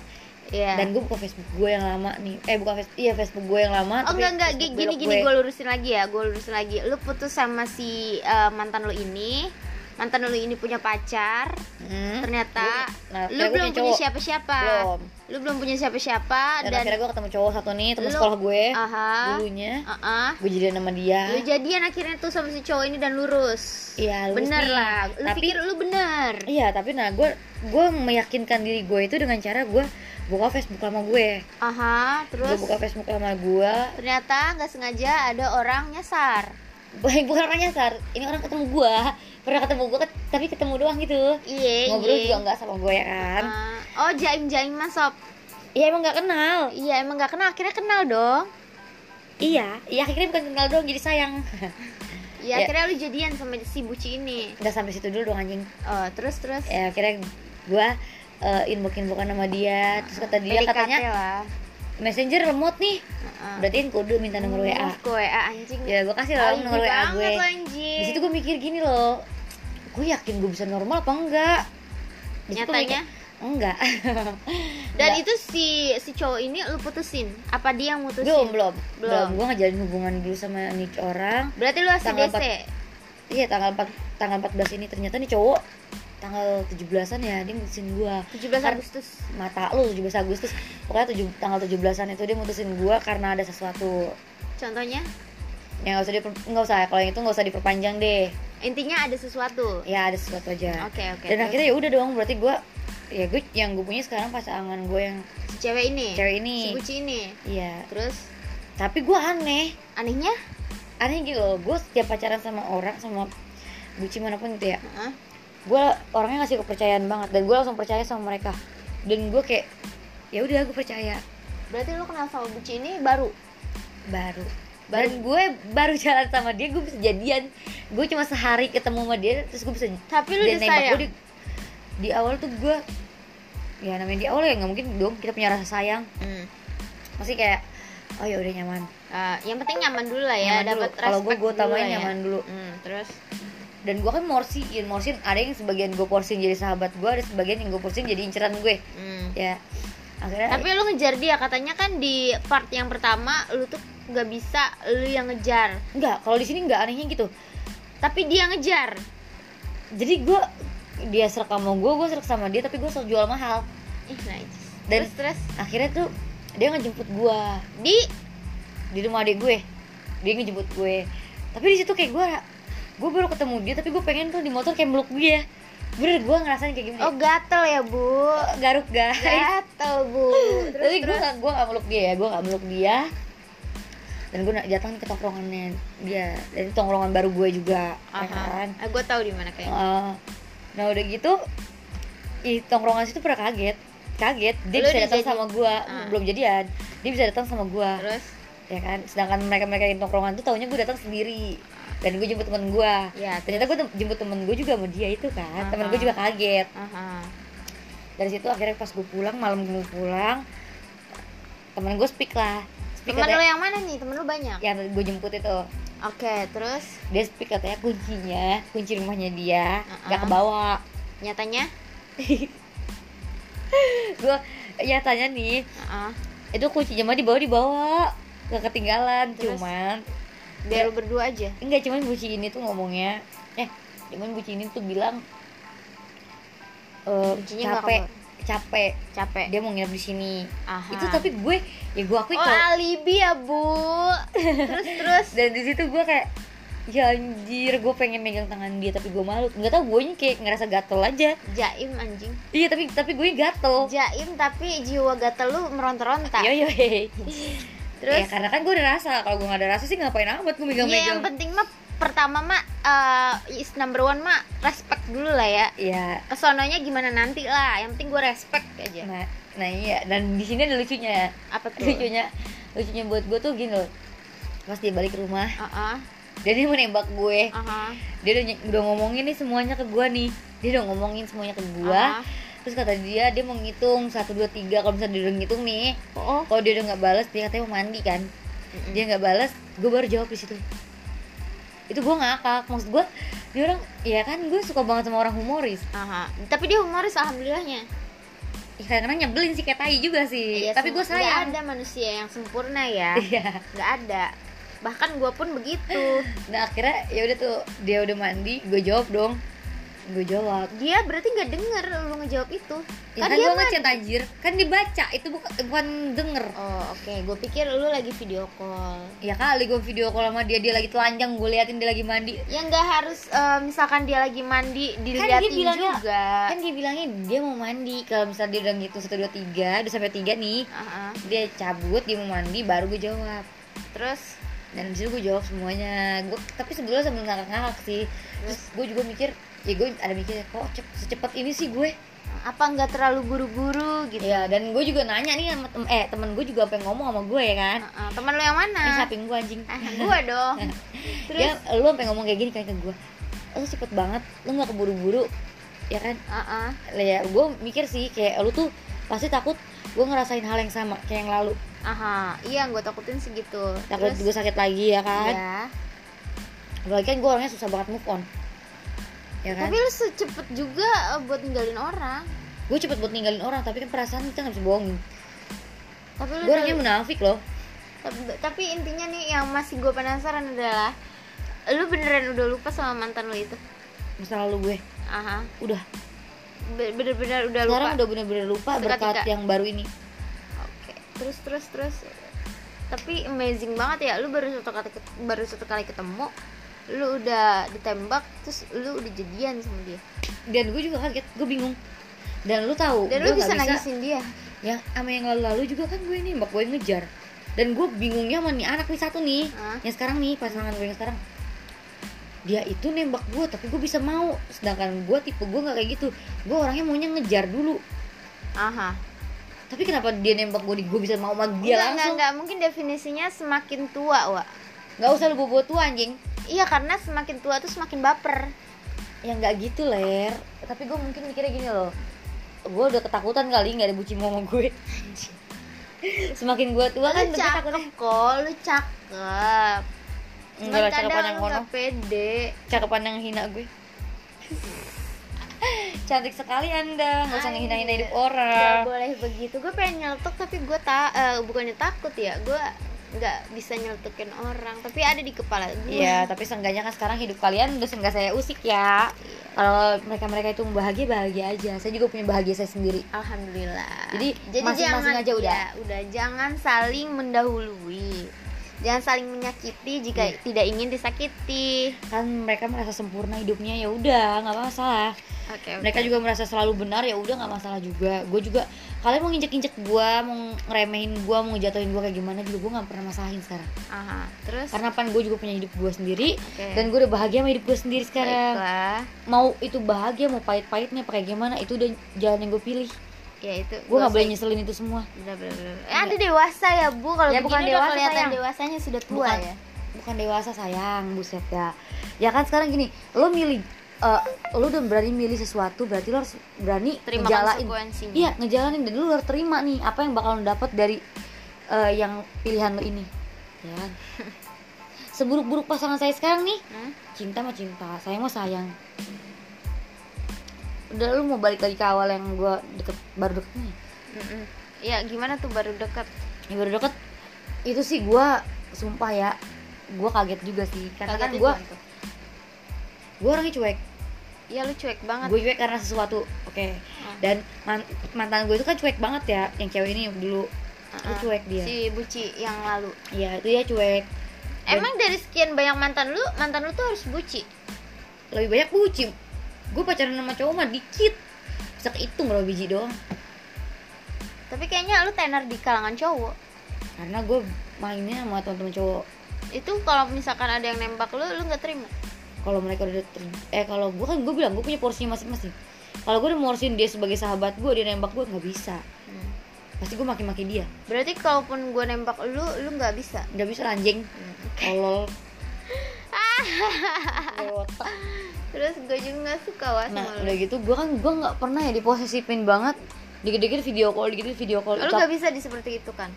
Iya. dan gue buka Facebook gue yang lama nih. Eh bukan Facebook iya Facebook gue yang lama Oh enggak enggak. Gini gini. gue lurusin lagi ya gue lurusin lagi. Lu putus sama si eh, mantan lu ini. Mantan lu ini punya pacar. Hmm. ternyata nah, lu belum punya punya siapa-siapa. Belum. lu belum punya siapa-siapa dan, dan, akhirnya gue ketemu cowok satu nih teman sekolah gue aha. dulunya. Uh-uh. gue jadian sama dia. Lu jadian akhirnya tuh sama si cowok ini dan lurus. Iya, lurus bener nih. lah. Lu Tapi- pikir lu bener. Iya, tapi nah gue gue meyakinkan diri gue itu dengan cara gue buka Facebook lama gue. aha Gue terus buka Facebook lama gue. ternyata nggak sengaja ada orang nyasar *laughs* Bukan orang nyasar, ini orang ketemu gue. Pernah ketemu gue, tapi ketemu doang gitu. iya Ngobrol iya. juga enggak sama gue ya kan? Ah, oh jaim jaim masop Iya emang nggak kenal. iya emang nggak kenal akhirnya kenal dong Iya, iya akhirnya bukan kenal doang jadi sayang. *laughs* ya, Ya. akhirnya lu jadian sama si buci ini Nggak sampai situ dulu dong anjing. oh terus terus Ya akhirnya gue uh, inbox inboxan sama dia. Terus kata dia PDKT katanya lah messenger lemot nih. Heeh. Berarti kan kode minta nomor WA. Ke WA anjing Ya gue kasih lah nomor WA gue. di situ gue mikir gini loh gue yakin gue bisa normal apa enggak Nyatanya? mikir, enggak *laughs* dan Enggak. itu si si cowok ini lu putusin apa dia yang mutusin belum belum Belum. belum gue ngejalin hubungan dulu sama nih orang berarti lu ACDC iya tanggal 4 tanggal 14 ini ternyata nih cowok tanggal 17-an ya dia mutusin gue 17 Karena- Agustus. mata lu 17 Agustus. Pokoknya tujuh, tanggal 17-an itu dia mutusin gue karena ada sesuatu. Contohnya? Yang nggak usah diper, nggak usah kalau yang itu nggak usah diperpanjang deh. Intinya ada sesuatu. Ya ada sesuatu aja. Oke oke dan terus akhirnya ya udah dong berarti gue ya gue yang gue punya sekarang pasangan gue yang si cewek ini? cewek ini. Si buci ini? Iya. Terus? Tapi gue aneh. Anehnya? Aneh gitu loh gue setiap pacaran sama orang sama buci mana pun gitu ya. Heeh. Gue orangnya ngasih kepercayaan banget dan gue langsung percaya sama mereka. Dan gue kayak ya udah gue percaya. Berarti lu kenal sama buci ini baru? Baru. Dan gue baru jalan sama dia gue bisa jadian. Gue cuma sehari ketemu sama dia terus gue bisa tapi lu dia udah nembak sayang? gue di, di awal tuh gue ya namanya di awal ya nggak mungkin dong kita punya rasa sayang. Hmm. masih kayak oh ya udah nyaman. Eh, yang penting nyaman dulu lah ya dapat Kalau gue gue tamain ya. nyaman dulu. Hmm, terus dan gue kan morsiin morsin ada yang sebagian gue porsin jadi sahabat gue ada sebagian yang gue porsin jadi inceran gue. Hmm. ya akhirnya tapi lu ngejar dia katanya kan di part yang pertama lu tuh nggak bisa lu yang ngejar. Enggak kalau di sini enggak anehnya gitu. Tapi dia ngejar. Jadi gue dia serak sama gue gue serak sama dia tapi gue selalu jual mahal. Ih nice Dan- terus terus? akhirnya tuh dia ngejemput gue di? Di rumah adik gue. Dia ngejemput gue. Tapi di situ kayak gue gue baru ketemu dia tapi gue pengen tuh di motor kayak meluk dia. Bener gue ngerasain kayak gimana? Oh gatel ya bu? Garuk guys. Gatel bu. *laughs* Terus tapi gue gak gue gak meluk dia ya gue gak meluk dia. Dan gue datang ke tongkrongannya dia. Dan itu tongkrongan baru gue juga ya kan? Ah, gue tahu di mana kayaknya. Eh, nah udah gitu i tongkrongan situ pernah kaget. Kaget. Dia Lu bisa datang jadi- sama gue Ah. belum jadian. Dia bisa datang sama gue terus? Ya kan? Sedangkan mereka mereka yang tongkrongan tuh taunya gue datang sendiri dan gue jemput temen gue ya ternyata gue jemput temen gue juga sama dia itu kan. Temen gue juga kaget. Aha. Dari situ akhirnya pas gue pulang malam gue pulang temen gue speak lah. Speak teman lu katanya, yang mana nih? Temen lu banyak? Yang gue jemput itu. Oke terus? Dia speak katanya kuncinya kunci rumahnya dia nggak Uh-uh. kebawa. Nyatanya? *laughs* Gue ya tanya nih ah itu kuncinya mah dibawa dibawa nggak ketinggalan. Terus? cuman biar lu berdua aja. Enggak cuman buci ini tuh ngomongnya eh cuman buci ini tuh bilang eh Kuncinya nggak capek capek. Capek. Dia mau nginep di sini. Aha. itu tapi gue ya gue akui oh kalau alibi ya bu. Terus *laughs* terus. Dan di situ gue kayak ya anjir gue pengen megang tangan dia tapi gue malu. Nggak tau gue kayak ngerasa gatel aja. Jaim anjing. Iya tapi tapi gue gatel. Jaim tapi jiwa gatel lu meronta-ronta. Yo yo hei. Terus? Ya karena kan gue udah rasa kalau gue nggak ada rasa sih ngapain amat gue megang ya yang penting mah pertama mah eh, is number one mah respect dulu lah ya. Ya kesononya gimana nanti lah yang penting gue respect aja. Nah nah iya dan di sini ada lucunya. Apa tuh? Lucunya lucunya buat gue tuh gini loh. Pas dia balik ke rumah Ah, ah, dia dia mau nembak gue. Aha, dia udah, udah ngomongin nih semuanya ke gue nih. Dia udah ngomongin semuanya ke gue aha. Terus kata dia dia mau ngitung satu dua tiga. Kalau misalnya dia udah ngitung nih oh. kalau dia udah nggak balas dia katanya mau mandi kan. Mm-mm. dia nggak balas gue baru jawab di situ. Itu gue ngakak. Maksud gue dia orang ya kan gue suka banget sama orang humoris. Aha. tapi dia humoris alhamdulillahnya. Ya, kadang-kadang nyebelin sih kayak tai juga sih. Iya, tapi gue sayang. ada manusia yang sempurna ya. Iya. Nggak ada. Bahkan gue pun begitu. *laughs* Nah akhirnya ya udah tuh dia udah mandi gue jawab dong gue jawab. Dia berarti nggak denger lu ngejawab itu. Ya kan kan dia gue mah ngechat anjir. Kan dibaca itu bukan bukan denger. Oh oke. Gue pikir lu lagi video call. Ya kali gue video call sama dia dia lagi telanjang gue liatin dia lagi mandi. Ya nggak harus eh, misalkan dia lagi mandi diliatin bilangnya- juga. kan dia bilangnya dia mau mandi. Kalau misalnya dia udah ngitung satu dua tiga udah sampai tiga nih Aha. dia cabut dia mau mandi baru gue jawab. Terus? Dan di situ gue jawab semuanya. Gue tapi sebelumnya sambil ngakak-ngakak sih. Terus gue juga mikir ya gue ada mikir kok cep- secepat ini sih gue? Apa nggak terlalu buru-buru gitu? Ya dan gue juga nanya nih sama tem eh temen gue juga pengen ngomong sama gue ya kan? Heeh, teman lu yang ini mana samping gue anjing. Ah, gua dong. *laughs* Terus? ya lu sampai ngomong kayak gini kan ke gue lu cepet banget lu nggak keburu-buru. Ya kan? Heeh. Lah ya gue mikir sih kayak lu tuh pasti takut gue ngerasain hal yang sama kayak yang lalu. Aha iya gue takutin sih gitu. Takut terus? gue sakit lagi ya kan? Ya apalagi kan gue orangnya susah banget move on ya kan? Tapi lu secepat juga eh, buat ninggalin orang. Gue cepet buat ninggalin orang tapi kan perasaan kita nggak bisa bohongin. Tapi lu gue orangnya munafik loh. Tapi, tapi intinya nih yang masih gue penasaran adalah lu beneran udah lupa sama mantan lu itu? Masa lalu gue. Aha. Udah. Be- bener-bener udah sekarang lupa? udah bener-bener lupa Seketika. berkat yang baru ini. Oke, terus terus terus. Tapi amazing banget ya, lu baru satu kali baru satu kali ketemu, lu udah ditembak, terus lu udah jadian sama dia. dan gue juga kaget gue bingung dan lu tahu Dan lu bisa nggak nagisin dia. ya sama yang lalu-lalu juga kan gue nih mbak gue ngejar dan gue bingungnya sama nih anak nih satu nih Hah? yang sekarang nih pasangan gue yang sekarang dia itu nembak gue tapi gue bisa mau sedangkan gue tipe gue nggak kayak gitu gue orangnya maunya ngejar dulu Aha. tapi kenapa dia nembak gue gue bisa mau sama dia Enggak, enggak, langsung enggak, mungkin definisinya semakin tua, Wak. nggak usah lu bawa tua anjing Iya, karena semakin tua tuh semakin baper. ya nggak gitu ler. Tapi gue mungkin mikirnya gini loh. Gue udah ketakutan kali nggak ada bucin sama gue. Semakin gue tua kan lu lebih takutnya. kok lu cakep. Enggak lah cakepan yang kono pede. Cakepan yang hina gue. Cantik sekali anda. Nggak usah ngehina-hina hidup nggak orang boleh begitu. Gue pengen nyeletuk tapi gue tak bukannya takut ya. Gue nggak bisa nyeletukin orang tapi ada di kepala gue Iya, tapi seenggaknya kan sekarang hidup kalian udah nggak saya usik ya. Kalau mereka-mereka itu bahagia bahagia aja. Saya juga punya bahagia saya sendiri. alhamdulillah Jadi, jadi masing-masing jangan aja udah. ya, udah jangan saling mendahului jangan saling menyakiti jika Iya. tidak ingin disakiti Kan mereka merasa sempurna hidupnya ya udah nggak masalah. oke Mereka juga merasa selalu benar ya udah nggak masalah juga. Gue juga kalian mau nginjek-injek gue, mau ngeremehin gue, mau ngejatuhin gue kayak gimana juga gue nggak pernah masalahin sekarang. Aha. terus Karena pan gue juga punya hidup gue sendiri Oke. dan gue udah bahagia sama hidup gue sendiri sekarang. baiklah Mau itu bahagia mau pahit-pahitnya pakai gimana itu udah jalan yang gue pilih. Ya itu Gue nggak boleh nyeselin itu semua. Bener, bener, bener. Eh, ada dewasa ya bu. Kalau Ya, bukan dewasa, kelihatan sayang. dewasanya sudah tua bukan, ya. bukan dewasa sayang buset ya. Ya kan sekarang gini lo milih eh, lo udah berani milih sesuatu berarti lo harus berani terima ngejalanin. konsekuensinya. Iya ngejalanin dan lo harus terima nih apa yang bakal lo dapat dari eh, yang pilihan lo ini. Ya kan? *laughs* Seburuk-buruk pasangan saya sekarang nih Hmm? cinta mah cinta sayang mah sayang udah lu mau balik lagi ke awal yang gue deket baru deket nih? Mm-mm. ya gimana tuh baru dekat yang baru deket. Itu sih gue sumpah ya gue kaget juga sih. Karena kan gue gue orangnya cuek. Iya lu cuek banget. Gue cuek karena sesuatu oke. Dan man- mantan gue itu kan cuek banget ya yang cewek ini yang dulu itu Uh-uh. cuek dia. Si buci yang lalu. Iya itu dia cuek. Dan emang dari sekian banyak mantan lu mantan lu tuh harus buci? Lebih banyak buci gue pacaran sama cowok mah dikit. Bisa kehitung berapa biji doang. Tapi kayaknya lu tenar di kalangan cowok. Karena gue mainnya sama teman-teman cowok. Itu kalau misalkan ada yang nembak lu lu nggak terima? Kalau mereka udah terima eh kalau gue kan gue bilang gue punya porsinya masing-masing. Kalau gue udah morsin dia sebagai sahabat gue dia nembak gue nggak bisa. Hmm. pasti gue maki-maki dia. Berarti kalaupun gue nembak lu lu nggak bisa? Nggak bisa anjing. Tolol. Lewat. Terus gue juga nggak suka wah nah sama udah gitu gue kan gue nggak pernah ya diposesifin banget. Dikit-dikit video call dikit video call lu nggak bisa di seperti itu kan?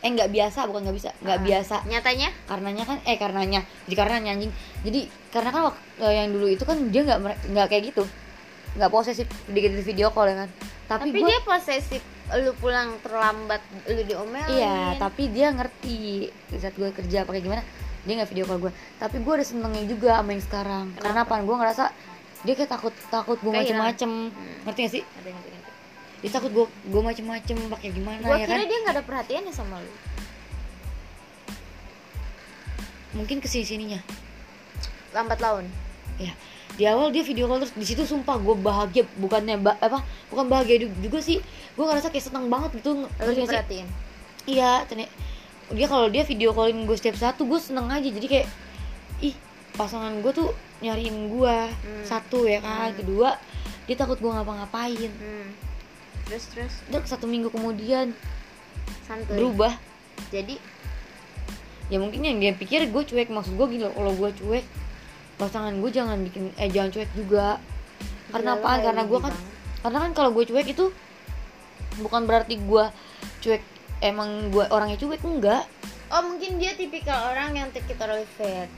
Eh nggak biasa bukan nggak bisa nggak Ah. biasa. nyatanya? Karenanya kan eh karenanya. Jadi karena anjing. Jadi karena kan waktu eh, yang dulu itu kan dia nggak nggak kayak gitu. Nggak posesif dikit video call ya kan. Tapi, tapi gua- dia posesif lu pulang terlambat lu diomelin. Iya tapi dia ngerti. Di saat gue kerja pakai gimana dia nggak video call gue tapi gue ada senengnya juga sama yang sekarang. Karena apa gue ngerasa dia kayak takut takut gue macem-macem. Hmm. ngerti gak sih? Ngerti, ngerti, ngerti. dia takut gue gue macem-macem pakai gimana gua ya kira kan? dia nggak ada perhatiannya sama lu. Mungkin ke sini sininya lambat laun. Ya di awal dia video call terus di situ sumpah gue bahagia. Bukannya ba- apa bukan bahagia ju- juga sih. Gue ngerasa kayak seneng banget gitu ngerti diperhatiin iya ternyata dia kalau dia video callin gue setiap satu gue seneng aja. Jadi kayak ih pasangan gue tuh nyariin gue Hmm. satu ya kan? Hmm. kedua dia takut gue ngapa-ngapain. Hmm. terus terus? Satu minggu kemudian santuy. berubah. Jadi? Ya mungkin yang dia pikir gue cuek. Maksud gue gini kalau gue cuek pasangan gue jangan bikin eh jangan cuek juga. Karena apa karena gue kan banget. karena kan kalau gue cuek itu bukan berarti gue cuek emang gue orangnya cuek enggak. Oh mungkin dia tipikal orang yang take it or leave it.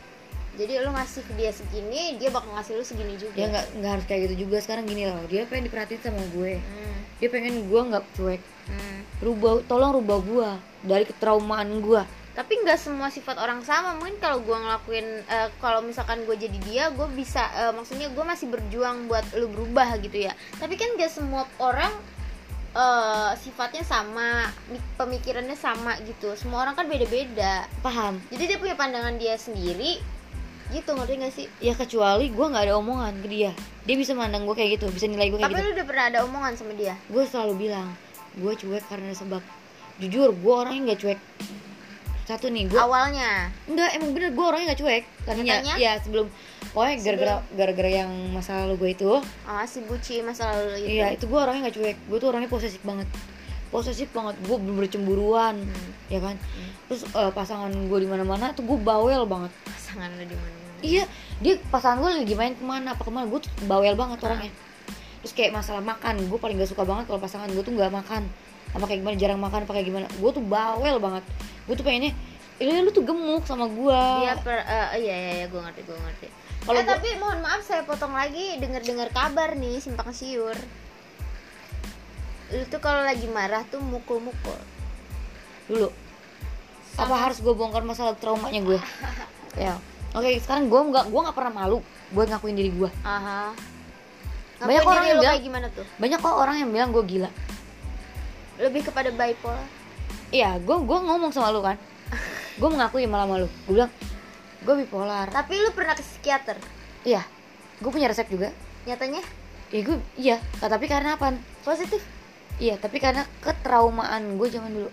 Jadi lu ngasih ke dia segini dia bakal ngasih lu segini juga. Ya nggak nggak harus kayak gitu juga. Sekarang gini loh dia pengen diperhatiin sama gue. Hmm. dia pengen gue nggak cuek. Hmm. rubah tolong rubah gue dari ketraumaan gue tapi nggak semua sifat orang sama. Mungkin kalau gue ngelakuin eh, kalau misalkan gue jadi dia gue bisa eh, maksudnya gue masih berjuang buat lu berubah gitu ya. Tapi kan nggak semua orang eh, sifatnya sama mi- pemikirannya sama gitu. Semua orang kan beda-beda. Paham. Jadi dia punya pandangan dia sendiri. Gitu ngerti gak sih? Ya kecuali gue nggak ada omongan ke dia. Dia bisa mandang gue kayak gitu bisa nilai gue kayak tapi gitu. lu udah pernah ada omongan sama dia? Gue selalu bilang gue cuek karena sebab. Jujur gue orangnya nggak cuek. Satu nih gue awalnya? Enggak emang bener gue orangnya nggak cuek. Nyatanya? ya sebelum pokoknya gara-gara gara-gara yang masa lalu gue itu. Ah si buci masa lalu itu. Iya itu gue orangnya nggak cuek. Gue tuh orangnya posesif banget. Posesif banget. Gue bener cemburuan Hmm. ya kan? Terus eh, pasangan gue di mana-mana tuh gue bawel banget. Pasangan lu di mana iya dia pasangan gue lagi main ke mana apa ke mana gue tuh bawel banget orangnya. Terus kayak masalah makan gue paling gak suka banget kalau pasangan gue tuh nggak makan. Apa kayak gimana jarang makan apa kayak gimana. Gue tuh bawel banget. Gue tuh pengennya "Eh, lu tuh gemuk sama gue. Dia per, eh, iya iya iya gue ngerti gue ngerti. Kalau eh, gua- tapi mohon maaf saya potong lagi dengar-dengar kabar nih simpang siur. Lu tuh kalau lagi marah tuh mukul-mukul. dulu apa Sama- harus gue bongkar masalah traumanya gue *laughs* ya oke sekarang gue nggak gue nggak pernah malu buat ngakuin diri gue Aha. Banyak orang yang bilang- gimana tuh? banyak kok orang yang bilang gue gila Lebih kepada bipolar. iya gue gue ngomong sama lu kan *laughs* gue mengakui malah malu gue bilang gue bipolar Tapi lu pernah ke psikiater? iya gue punya resep juga Nyatanya ya gue iya Nah, tapi karena apa positif. iya tapi karena ketraumaan gue zaman dulu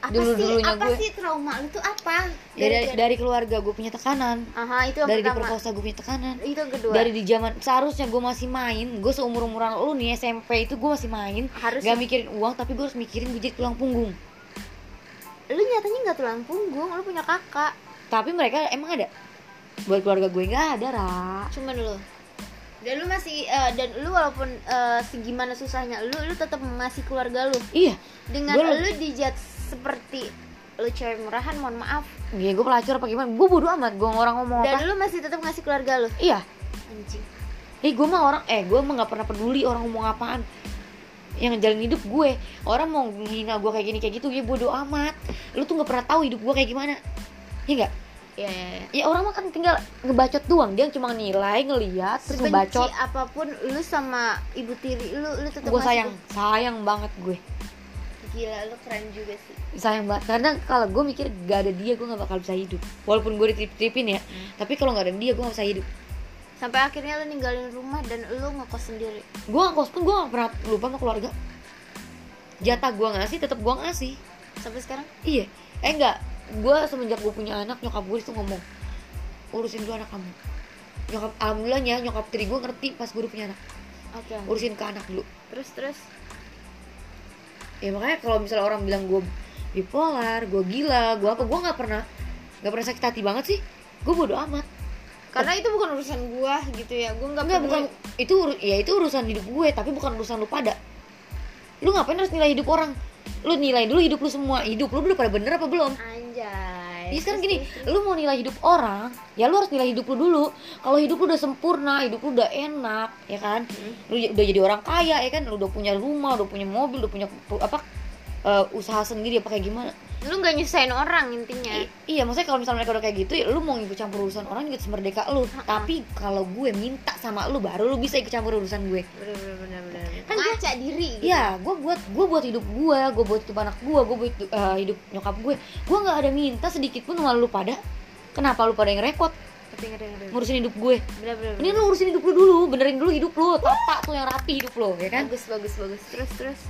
Apa Dulu- sih? dulunya Apa gue. sih trauma lu tuh apa? ya dari, dari keluarga gue punya tekanan Aha, itu yang dari pertama. diperkosa gue punya tekanan Itu yang kedua. dari di zaman seharusnya gue masih main gue seumur umuran lu nih SMP itu gue masih main harus gak mikirin uang tapi gue harus mikirin gue jadi tulang punggung lu nyatanya nggak tulang punggung, lu punya kakak. Tapi mereka emang ada buat keluarga gue nggak ada ra Cuman lu. Dan lu masih eh, dan lu walaupun eh, segimana susahnya lu lu tetap masih keluarga lu. iya Dengan Gua- lu dijat seperti lu cewek murahan, mohon maaf. Iya, gue pelacur apa gimana? Gue bodo amat, gue orang ngomong Dan apa? lu masih tetap ngasih keluarga lu. Iya, Anjing. eh gue mah orang, eh gue mah nggak pernah peduli orang ngomong apaan. Yang ngejalin hidup gue, orang mau menghina gue kayak gini kayak gitu, ya bodo amat. Lu tuh nggak pernah tahu hidup gue kayak gimana, Iya nggak? Iya, iya, iya. Ya orang mah kan tinggal ngebacot doang, dia cuma nilai, ngeliat, terus Sebenci ngebacot. apa pun lu sama ibu tiri lu lu tetap Gue masih- sayang, sayang banget gue, Gila lu keren juga sih. sayang banget. Karena kalau gue mikir gak ada dia, gue nggak bakal bisa hidup. Walaupun gue ditrip-tripin ya, tapi kalau nggak ada dia, gue nggak bisa hidup. Sampai akhirnya lu ninggalin rumah dan lu ngekos sendiri. gue ngkos pun gue gak pernah lupa sama keluarga jatah gue ngasih tetap gue ngasih Sampai sekarang? iya eh enggak gue semenjak gue punya anak nyokap gue itu ngomong urusin dulu anak kamu. Nyokap alhamdulillahnya nyokap tiri gue ngerti pas gue udah punya anak. Oke. urusin ke anak dulu. Terus terus? Ya makanya kalau misalnya orang bilang gue bipolar gue gila gue apa gue nggak pernah nggak pernah sakit hati banget sih. Gue bodo amat. Karena itu bukan urusan gua gitu ya gua nggak bukan itu ya itu urusan hidup gue tapi bukan urusan lu pada. Lu ngapain harus nilai hidup orang lu nilai dulu hidup lu semua hidup lu udah pada bener apa belum anjay Jadi sekarang gini, lu mau nilai hidup orang, ya lu harus nilai hidup lu dulu. Kalau hidup lu udah sempurna, hidup lu udah enak, ya kan? Hmm. Lu udah jadi orang kaya, ya kan? Lu udah punya rumah, udah punya mobil, udah punya pu- apa eh, usaha sendiri apa kayak gimana? Lu nggak nyusahin orang intinya I- iya, maksudnya kalau misalnya mereka udah kayak gitu, ya lu mau ikut campur urusan orang juga semerdeka lu. Tapi kalau gue minta sama lu baru lu bisa ikut campur urusan gue. bener bener bener bener Kan ngaca diri gitu. Iya, gue buat gue buat hidup gue, gue buat hidup anak gue, gue buat eh, hidup nyokap gue. Gue nggak ada minta sedikit pun sama lu pada. Kenapa lu pada yang repot tapi ngeri ngeri ngurusin hidup gue? bener bener, Ini lu urusin hidup lu dulu, benerin dulu hidup lu, tata tuh yang rapi hidup lu, ya kan? bagus bagus bagus terus terus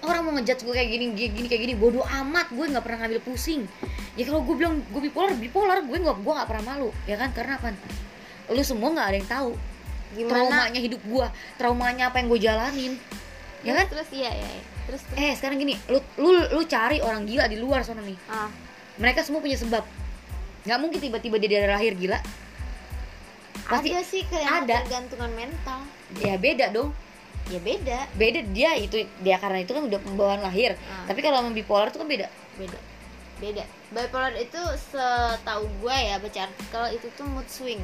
Orang mau ngejudge gue kayak gini, gini, kayak gini, bodoh amat, gue nggak pernah ngambil pusing. Ya kalau gue bilang gue bipolar, bipolar, gue nggak, gue nggak pernah malu, ya kan? Karena apa? Lu semua nggak ada yang tahu gimana traumanya hidup gue, traumanya apa yang gue jalanin, ya kan? terus iya iya iya. terus terus Eh sekarang gini, lu lu lu cari orang gila di luar sana nih. ah Mereka semua punya sebab. Nggak mungkin tiba-tiba dia dari lahir gila. Pasti ada sih kayak ada. tergantungan mental ya beda dong. Ya beda. Beda dia itu dia karena itu kan udah pembawaan lahir. Ah. Tapi kalau sama bipolar itu kan beda. beda. Beda. Bipolar itu setahu gue ya baca artikel itu tuh mood swing.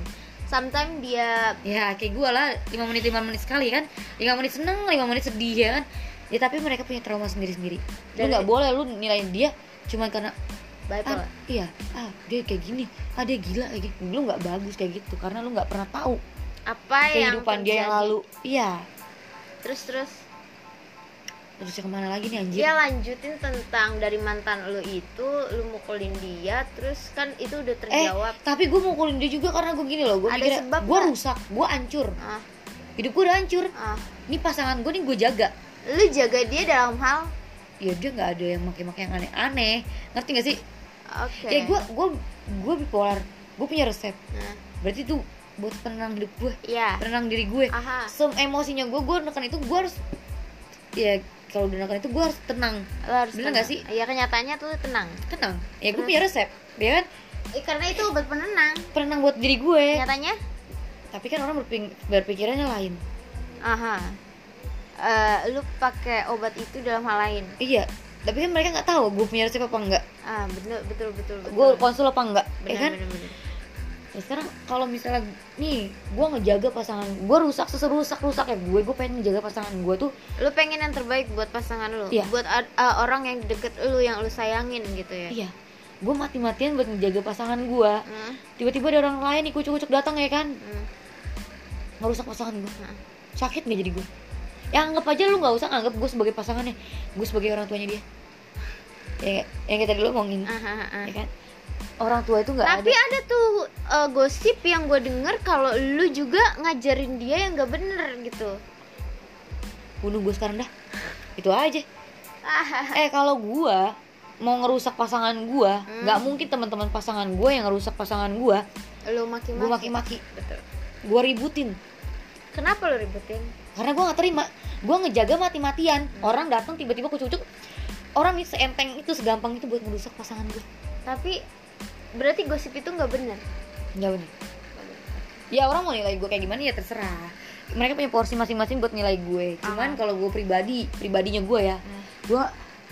Sometimes dia Ya kayak gue lah 5 menit 5 menit sekali kan. 5 menit seneng 5 menit sedih ya kan. Ya tapi mereka punya trauma sendiri-sendiri. Lu Dan- nggak boleh lu nilaiin dia Cuman karena bipolar. ah, Iya ah dia kayak gini Ah dia gila kayak gitu Lu nggak bagus kayak gitu Karena lu nggak pernah tahu apa yang Kehidupan dia yang lalu. Iya terus terus. Terus yang ke mana lagi nih anjir dia lanjutin tentang dari mantan lu itu lu mukulin dia terus kan itu udah Eh terjawab. tapi gue mukulin dia juga karena gue gini loh Gue sebab Gue rusak Gue hancur. Ah. Hidup gue udah hancur. Ah. Ini pasangan gue nih gue jaga. Lu jaga dia dalam hal? Ya dia nggak ada yang make-make yang aneh-aneh. Ngerti gak sih? oke. Kayak gue gue gue bipolar. Gue punya resep. Nah, berarti itu buat penenang hidup gue. Ya penenang diri gue. Aha. Sem emosinya gue gue nekan itu gue harus ya kalau udah nekan itu gue harus tenang. Lu harus Bener tenang. nggak sih? iya kenyataannya tuh tenang. Tenang. Ya gue punya resep ya kan? Eh, karena itu obat penenang penenang buat diri gue. Nyatanya tapi kan orang berping- berpikirannya lain. Aha. Eh, lu pakai obat itu dalam hal lain? Iya. Tapi kan mereka nggak tahu gue punya resep apa enggak ah betul betul betul betul. gue konsul apa enggak ya benar kan? benar benar ya sekarang kalau misalnya nih gue ngejaga pasangan gue rusak seserusak rusak ya gue gue pengen ngejaga pasangan gue tuh. Lu pengen yang terbaik buat pasangan lu Iya. buat uh, orang yang deket lu yang lu sayangin gitu ya? Iya. Gue mati-matian buat ngejaga pasangan gue Hmm, tiba-tiba ada orang lain nih kucuk-kucuk datang ya kan? Hmm, ngerusak pasangan gue hmm. sakit nggak jadi gue ya anggap aja lu nggak usah anggap gue sebagai pasangannya. Gue sebagai orang tuanya dia. Ya yang kita dulu ngomongin. Ah, ah. ya kan orang tua itu nggak Tapi ada. ada tuh uh, gosip yang gue denger kalau lu juga ngajarin dia yang gak bener gitu. bunuh gue sekarang dah. Itu aja. Ah, eh kalau gue mau ngerusak pasangan gue Hmm. nggak mungkin teman-teman pasangan gue yang ngerusak pasangan gue lu gue maki-maki. maki-maki. Betul. gue ributin. Kenapa lu ributin? karena gue nggak terima. Gue ngejaga mati-matian. Orang datang tiba-tiba kucuk-kucuk orang nih seenteng itu segampang itu buat ngerusak pasangan gue Tapi berarti gosip itu nggak bener. nggak bener ya orang mau nilai gue kayak gimana ya terserah. Mereka punya porsi masing-masing buat nilai gue. Cuman Aha. kalau gue pribadi pribadinya gue ya. Hmm. gue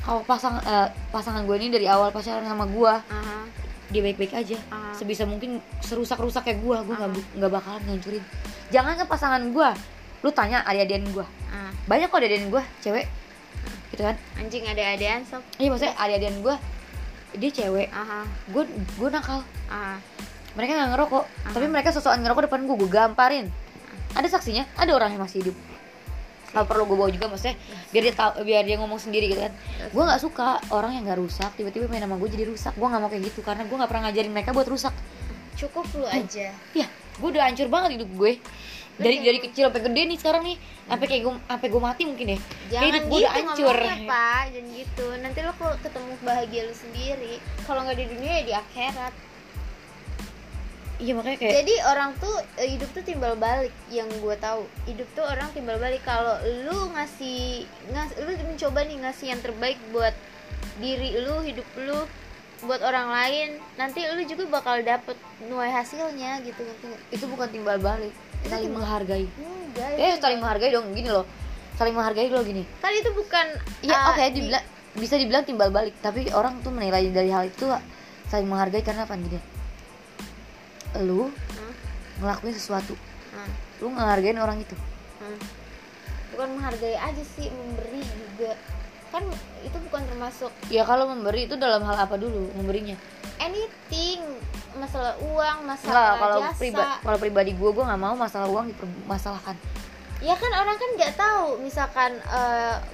kalau pasang eh, pasangan gue ini dari awal pacaran sama gue Aha. dia baik-baik aja. Aha. sebisa mungkin serusak-rusak kayak gue gue nggak nggak bakalan ngancurin. Jangan ke pasangan gue lu tanya adik-adian gue Ah, banyak kok adik-adian gue cewek. Gitu kan? Anjing ada-adaan sob. iya maksudnya adik-adian gue dia cewek. Aha. gue gue nakal. Aha. mereka nggak ngerokok. Tapi mereka sosokan ngerokok depan gue gue gamparin. Ada saksinya ada orang yang masih hidup. Kalau perlu gue bawa juga maksudnya biar dia tahu biar dia ngomong sendiri gitu kan. Gue nggak suka orang yang nggak rusak tiba-tiba main sama gue jadi rusak. Gue nggak mau kayak gitu karena gue nggak pernah ngajarin mereka buat rusak. Cukup lu aja. ya gue udah hancur banget hidup gue dari dari kecil sampai gede nih sekarang nih sampai kayak gue sampai gue mati mungkin ya kayak Jangan hidup gue gitu udah hancur Pak. Jangan gitu. Nanti lo kalau ketemu bahagia lu sendiri. Kalau nggak di dunia ya di akhirat. iya makanya kayak Jadi orang tuh eh, hidup tuh timbal balik yang gue tahu. Hidup tuh orang timbal balik kalau lu ngasih ngas, lu mencoba nih ngasih yang terbaik buat diri lu, hidup lu, buat orang lain, nanti lu juga bakal dapet nuai hasilnya gitu itu bukan timbal balik saling menghargai. Enggak. eh itu saling menghargai dong gini loh. Saling menghargai loh gini. Kan itu bukan Iya ah, oke di- dibilang bisa dibilang timbal balik. Tapi orang tuh menilai dari hal itu saling menghargai karena apa gini? Lu Hmm, ngelakuin sesuatu. Hmm, lu ngehargain orang itu. Hmm. Bukan menghargai aja sih, memberi juga. Kan itu bukan termasuk ya kalau memberi itu dalam hal apa dulu memberinya anything. Masalah uang masalah kalau jasa. pribadi kalau pribadi gue gue nggak mau masalah uang dipermasalahkan. Ya kan orang kan nggak tahu. Misalkan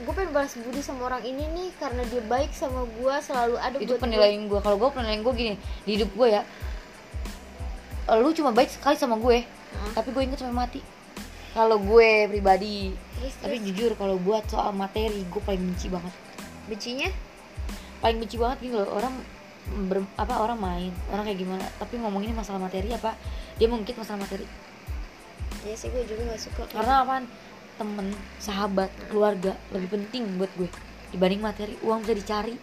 gue pengen balas budi sama orang ini nih karena dia baik sama gue selalu ada itu buat penilaian gue kalau gue penilaian gue gini di hidup gue ya lu cuma baik sekali sama gue Heeh. tapi gue inget sampai mati. Kalau gue pribadi terus, tapi terus? jujur kalau buat soal materi gue paling benci banget. Bencinya? Paling benci banget gitu loh orang ber, apa orang main orang kayak gimana. Tapi ngomonginnya masalah materi apa? Dia mungkin masalah materi. Ya sih gue juga gak suka. Karena apaan? Temen sahabat keluarga lebih penting buat gue. Dibanding materi uang bisa dicari.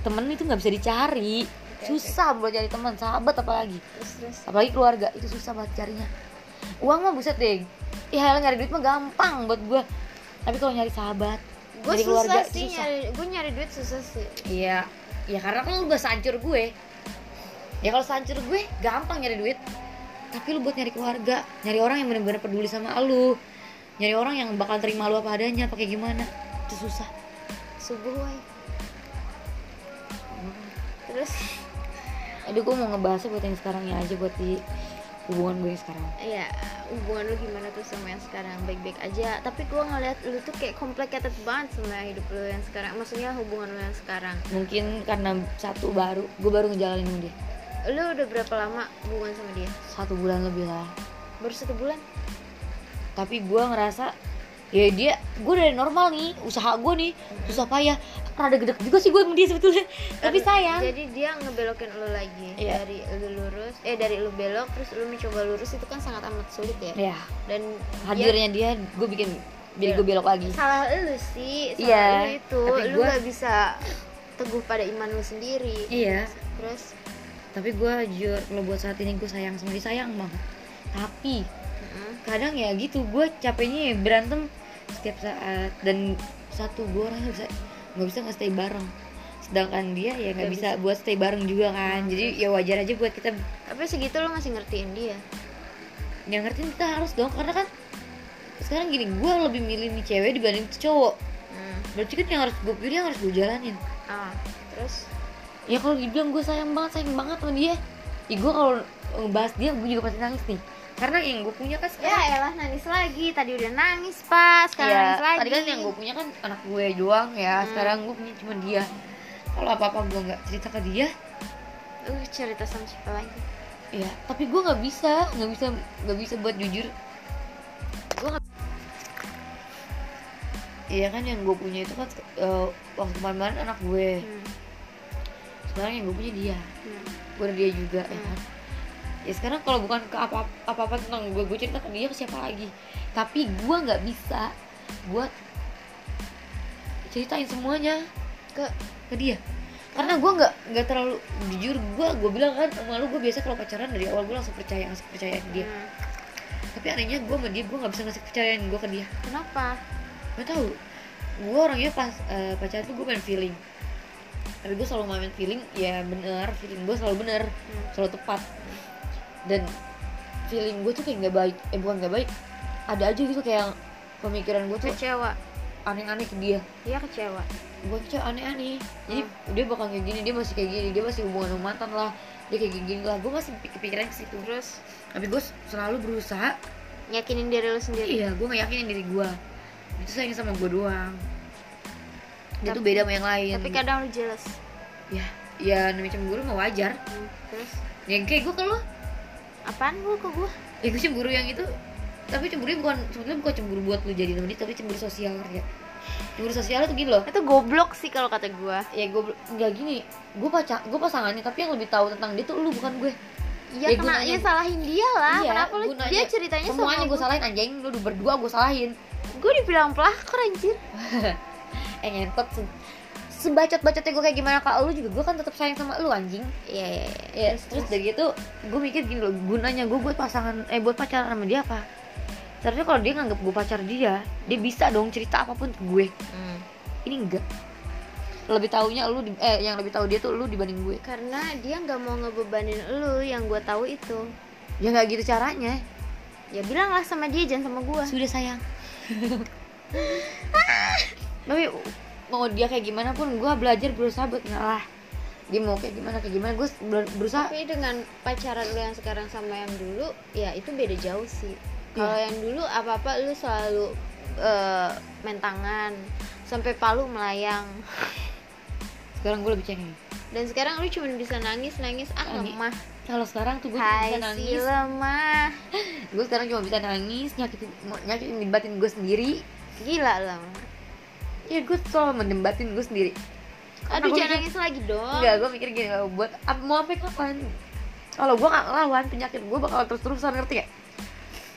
Temen itu nggak bisa dicari. Susah buat cari teman sahabat apalagi. Terus terus. Apalagi keluarga itu susah banget carinya. Uang mah buset deh. Ya nyari duit mah gampang buat gue. Tapi kalau nyari sahabat gue nyari keluarga susah itu sih susah. nyari gue nyari duit susah sih. Iya, ya karena kan lu udah sancur gue. Ya kalau sancur gue gampang nyari duit. Tapi lu buat nyari keluarga, nyari orang yang benar-benar peduli sama lu. Nyari orang yang bakal terima lu apa adanya, pakai gimana? Itu susah. subuh woy. terus Aduh gue mau ngebahasnya buat yang sekarang ya aja buat di hubungan gue sekarang. ya hubungan lu gimana tuh sama yang sekarang? Baik-baik aja. Tapi gue ngeliat lu tuh kayak complicated banget sama hidup lu yang sekarang. Maksudnya hubungan lu yang sekarang. Mungkin karena satu baru, gue baru ngejalanin dia. lu udah berapa lama hubungan sama dia? Satu bulan lebih lah. baru satu bulan? Tapi gue ngerasa ya dia gue dari normal nih. Usaha gue nih susah payah rada gedek juga sih gue sama dia sebetulnya. Tapi sayang. jadi dia ngebelokin lu lagi Iya. dari lu lurus eh dari lu belok terus lu mencoba lurus itu kan sangat amat sulit ya. Ya dan hadirnya dia gue bikin jadi Iya. gue belok lagi. Dia- salah lu sih salah Iya, lu itu. Tapi lu gua- gak bisa teguh pada iman lu sendiri. Iya. terus? Tapi gue jujur kalau buat saat ini gue sayang sama dia sayang banget. Tapi mm, kadang ya gitu gue capeknya ya berantem setiap saat. Dan satu gue orangnya bisa nggak bisa nggak stay bareng. Sedangkan dia ya nggak Nggak bisa, buat stay bareng juga kan. Jadi ya wajar aja buat kita tapi segitu lo masih ngertiin dia? Yang ngertiin kita harus dong karena kan sekarang gini gue lebih milih nih cewek dibanding tuh cowok. Hmm. berarti kan yang harus gue pilih yang harus gue jalanin. Ah terus? Ya kalau dibilang gue sayang banget sayang banget sama dia. Ya gue kalau ngebahas dia gue juga pasti nangis nih karena yang gue punya kan ya sekarang elah nangis lagi. Tadi udah nangis pas sekarang ya, nangis lagi tadi kan yang gue punya kan anak gue doang ya. Hmm. sekarang gue punya cuma dia. Kalau apa apa gue nggak cerita ke dia uh cerita sama siapa lagi? ya tapi gue nggak bisa nggak bisa nggak bisa buat jujur. Gue nggak Iya kan yang gue punya itu kan eh, waktu kemarin anak gue. Hmm. sekarang yang gue punya dia. Hmm. gue dia juga ya Hmm. kan ya sekarang kalau bukan ke apa apa apa tentang gue gue cerita ke dia ke siapa lagi? Tapi gue nggak bisa buat ceritain semuanya ke ke dia. Karena gue nggak nggak terlalu jujur gue gue bilang kan sama lu gue biasa kalau pacaran dari awal gue langsung percaya ngasih kepercayaan dia. Hmm. tapi anehnya gue sama dia gue nggak bisa ngasih kepercayaan gue ke dia. Kenapa? Gak tahu. Gue orangnya pas eh, pacaran tuh gue main feeling. Tapi gue selalu main feeling ya bener feeling gue selalu bener. Hmm. selalu tepat dan feeling gue tuh kayak nggak baik eh bukan nggak baik ada aja gitu kayak pemikiran gue tuh kecewa. aneh-aneh ke dia. Iya kecewa. Gue kecewa aneh-aneh. Jadi Hmm. dia bakal kayak gini dia masih kayak gini dia masih hubungan sama mantan lah dia kayak gini lah. Gue masih kepikiran ke situ terus? Tapi gue selalu berusaha yakinin diri lu sendiri? Iya gue nggak yakinin diri gue itu sayang sama gue doang. Dia tuh Tapi- beda sama yang lain. tapi kadang lu jealous. Ya ya namanya cemburu mah wajar. Hmm. terus? Yang kayak gue kalau apaan lu ke gua? Ya gue cemburu yang itu. Tapi cemburunya bukan sebetulnya bukan cemburu buat lu jadi dia tapi cemburu sosial ya cemburu sosial tuh gini loh. Itu goblok sih kalau kata gua. Ya gue nggak gini. Gue pacar gue pasangannya tapi yang lebih tahu tentang dia tuh lu bukan gue Iya Ya, kena ya salahin dia lah. Iya, Kenapa lu? dia ceritanya semuanya gue salahin anjing. Lu berdua gue salahin. Gue dibilang pelakor anjir. *laughs* eh ngentot se sebacot bacotnya gue kayak gimana ke lu juga gue kan tetap sayang sama lu anjing. Iya iya ya terus dari itu gue mikir gini loh gunanya gue buat pasangan eh buat pacaran sama dia apa? Seharusnya kalau dia nganggap gue pacar dia dia bisa dong cerita apa pun ke gue. Hmm. ini enggak. Lebih taunya lu di- eh yang lebih tahu dia tuh lu dibanding gue. Karena dia nggak mau ngebebanin lu yang gue tahu itu. ya nggak gitu caranya. Ya bilanglah sama dia jangan sama gua. sudah sayang. *laughs* Tapi mau dia kayak gimana pun gue belajar berusaha buat ngalah dia mau kayak gimana kayak gimana gue berusaha Tapi dengan pacaran lu yang sekarang sama yang dulu, ya itu beda jauh sih. Kalau yang dulu apa-apa lu selalu eh, main tangan sampai palu melayang. *laughs* sekarang gue lebih cengeng Dan sekarang lu cuma bisa nangis nangis ah Nangis. lemah. kalau sekarang tuh gue cuma bisa si nangis lemah. *laughs* gue sekarang cuma bisa nangis nyakitin nyakitin batin gue sendiri Gila lemah. Ya gue selalu mendembatin gue sendiri Aduh jangan mikir- nangis lagi dong. enggak gue mikir gini "Oh, buat mau sampai kapan kalau gue gak ngelawan penyakit gue bakal terus terusan ngerti gak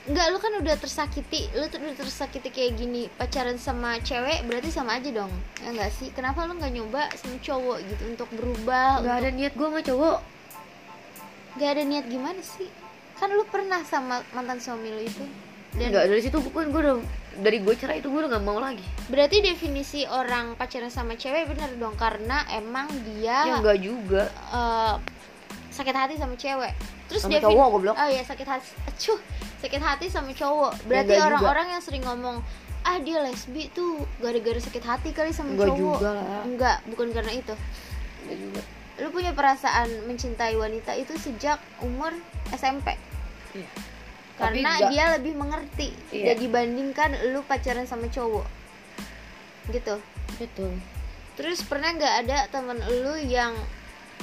Enggak, lu kan udah tersakiti, lu tuh udah tersakiti kayak gini pacaran sama cewek berarti sama aja dong, ya enggak sih? Kenapa lu nggak nyoba sama cowok gitu untuk berubah? gak ada niat gue sama cowok Gak ada niat gimana sih? Kan lu pernah sama mantan suami lu itu. Dan Enggak dari situ pun gue udah dari gue cerai itu gue udah gak mau lagi berarti definisi orang pacaran sama cewek bener dong karena emang dia ya enggak juga eh, sakit hati sama cewek. Terus Sama cowok, goblok. Oh iya sakit hati. Acuh, sakit hati sama cowok. Berarti enggak juga. orang-orang yang sering ngomong ah dia lesbi tuh gara-gara sakit hati kali sama Enggak cowok. juga lah. Enggak, bukan karena itu. enggak juga Lu punya perasaan mencintai wanita itu sejak umur SMP. Iya. Tapi Karena enggak- dia lebih mengerti. Iya. dan dibandingkan lu pacaran sama cowok. Gitu. betul. Terus pernah nggak ada temen lu yang